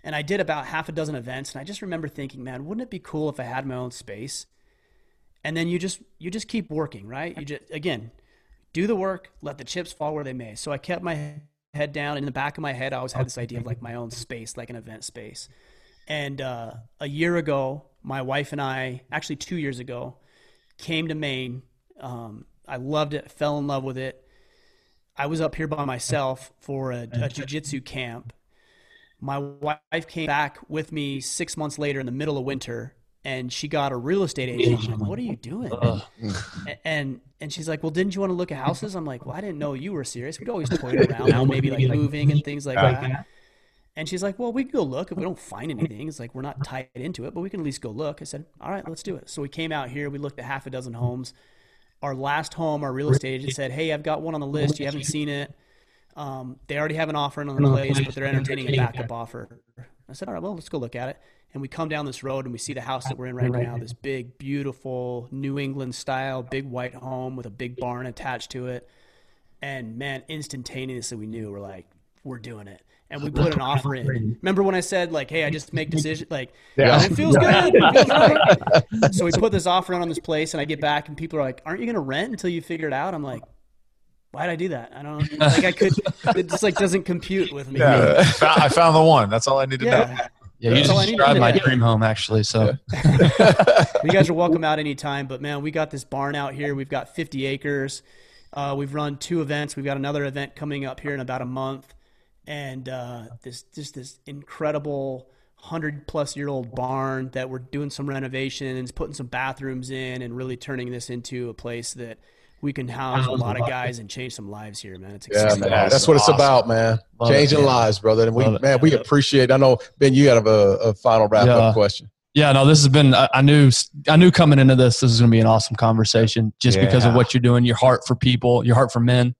and I did about half a dozen events, and I just remember thinking, man, wouldn't it be cool if I had my own space? And then you just you just keep working, right? You just again do the work, let the chips fall where they may. So I kept my head down. and In the back of my head, I always had this idea of like my own space, like an event space. And uh, a year ago, my wife and I, actually two years ago, came to Maine. Um, I loved it, fell in love with it. I was up here by myself for a, a jiu-jitsu camp. My wife came back with me six months later in the middle of winter, and she got a real estate agent. I'm like, "What are you doing?" and and she's like, "Well, didn't you want to look at houses?" I'm like, "Well, I didn't know you were serious. We'd always toy around, maybe like moving and things like that." And she's like, "Well, we can go look. If we don't find anything, it's like we're not tied into it, but we can at least go look." I said, "All right, let's do it." So we came out here. We looked at half a dozen homes. Our last home, our real estate agent said, "Hey, I've got one on the list. You haven't seen it. Um, they already have an offer in on the place, but they're entertaining a backup offer." I said, "All right, well, let's go look at it." And we come down this road and we see the house that we're in right now. This big, beautiful New England style, big white home with a big barn attached to it. And man, instantaneously we knew we're like, we're doing it and we put an offer in. Remember when I said like, "Hey, I just make decisions like Yeah. it feels good." It feels right. so we put this offer in on this place, and I get back, and people are like, "Aren't you going to rent until you figure it out?" I'm like, "Why'd I do that? I don't like I could. It just like doesn't compute with me." Yeah, I found the one. That's all I need to know. Yeah. Yeah, you That's just described my dream home actually. So you guys are welcome out anytime. But man, we got this barn out here. We've got 50 acres. Uh, we've run two events. We've got another event coming up here in about a month, and uh, this just this incredible hundred plus year old barn that we're doing some renovations, putting some bathrooms in, and really turning this into a place that we can house a lot of guys and change some lives here, man. It's Yeah, exciting. man. Awesome. That's what it's Awesome. about, man. Love it, Changing man. lives, brother. And we, Love it. man, we appreciate. I know Ben, you got a, a final wrap Yeah. up question. yeah, no, this has been. I, I knew. I knew coming into this, this is going to be an awesome conversation, just because of what you're doing, your heart for people, your heart for men,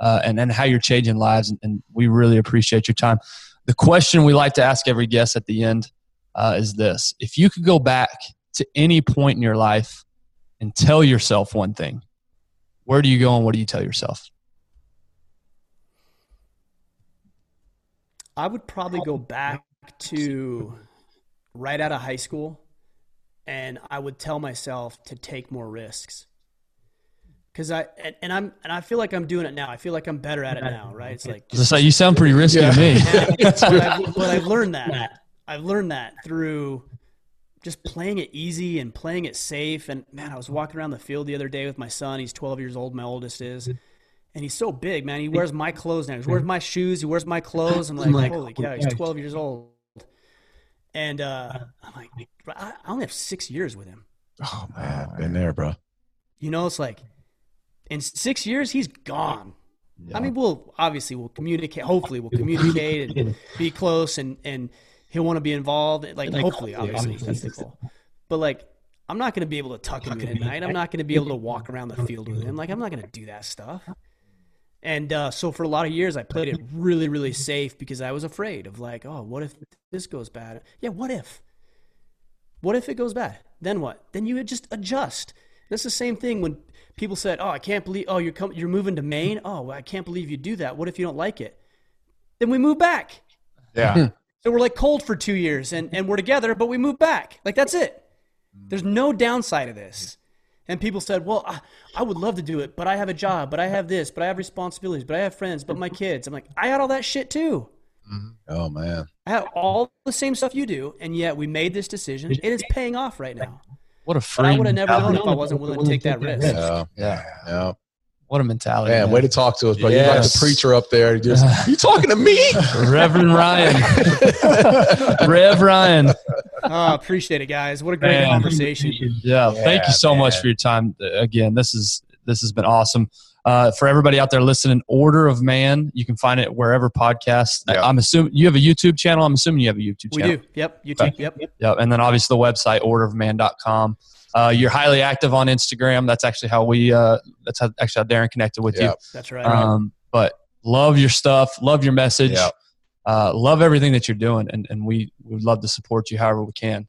uh, and and how you're changing lives. And, and we really appreciate your time. The question we like to ask every guest at the end uh, is this: If you could go back to any point in your life and tell yourself one thing, where do you go and what do you tell yourself? I would probably go back to right out of high school and I would tell myself to take more risks. Cause I and, and I'm and I feel like I'm doing it now. I feel like I'm better at it now, right? It's like Just like you sound pretty risky Yeah. to me. I've, but I've learned that. I've learned that through just playing it easy and playing it safe. And man, I was walking around the field the other day with my son. He's 12 years old. My oldest is, and he's so big, man. He wears my clothes now. He wears my shoes. He wears my clothes. I'm like, holy cow, he's 12 years old. And uh, I'm like, I I only have six years with him. Oh man, been there, bro. You know, it's like in six years he's gone. I mean, we'll obviously we'll communicate. Hopefully, we'll communicate and be close, and and he'll want to be involved. Like, hopefully, obviously, that's the goal. But like, I'm not going to be able to tuck him in at night. I'm not going to be able to walk around the field with him. Like, I'm not going to do that stuff. And uh, so for a lot of years, I played it really, really safe because I was afraid of like, oh, what if this goes bad? Yeah, what if? What if it goes bad? Then what? Then you would just adjust. That's the same thing when people said, "Oh, I can't believe oh you're com- you're moving to Maine. Oh, well, I can't believe you do that. What if you don't like it?" Then we move back. Yeah. So we're like cold for two years and, and we're together, but we move back. Like that's it. There's no downside of this. And people said, well, I, I would love to do it, but I have a job, but I have this, but I have responsibilities, but I have friends, but my kids. I'm like, I had all that shit too. Mm-hmm. Oh man. I have all the same stuff you do, and yet we made this decision. And It is paying off right now. What a But I would have never known if I wasn't willing to take that risk. Yeah. Yeah. Yeah. What a mentality. Man, man. way to talk to us, bro. You're like Yes. the preacher up there. Just you talking to me? Reverend Ryan. Rev Ryan. Oh, appreciate it, guys. What a great Man. conversation. Yeah, thank you so much for your time. Uh, Again, this is this has been awesome. Uh, for everybody out there listening, Order of Man, you can find it wherever podcasts. Yeah. I'm assuming you have a YouTube channel. I'm assuming you have a YouTube channel. We channel. do. Yep. YouTube. Yep. Yeah, and then obviously the website orderofman.com. Uh, you're highly active on Instagram. That's actually how we. Uh, that's how actually how Darren connected with you. That's right. Um, but love your stuff. Love your message. Yeah. Uh, love everything that you're doing, and, and we would love to support you however we can.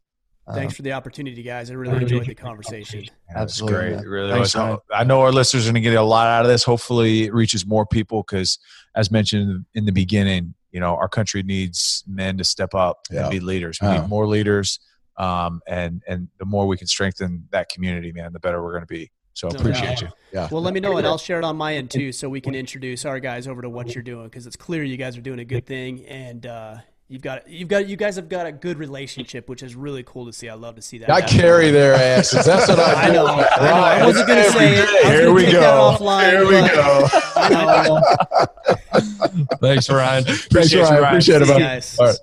Thanks Um, for the opportunity, guys. I really enjoyed the conversation. That's Absolutely, great. man. It really Thanks, was. I know our listeners are going to get a lot out of this. Hopefully, it reaches more people because, as mentioned in the beginning, you know, our country needs men to step up Yeah. and be leaders. We Yeah. need more leaders, um, and and the more we can strengthen that community, man, the better we're going to be. So No appreciate doubt. you. Yeah. Well, let me know, and I'll share it on my end too, so we can introduce our guys over to what you're doing because it's clear you guys are doing a good thing, and uh, you've got you've got you guys have got a good relationship, which is really cool to see. I love to see that. I happen. carry their asses. That's what I I do. know. I know. I wasn't gonna say it. I was Here we go. offline, Here we go. Thanks, Ryan. Thanks, Appreciate you, Ryan. Ryan. Appreciate it, you buddy. guys. All right.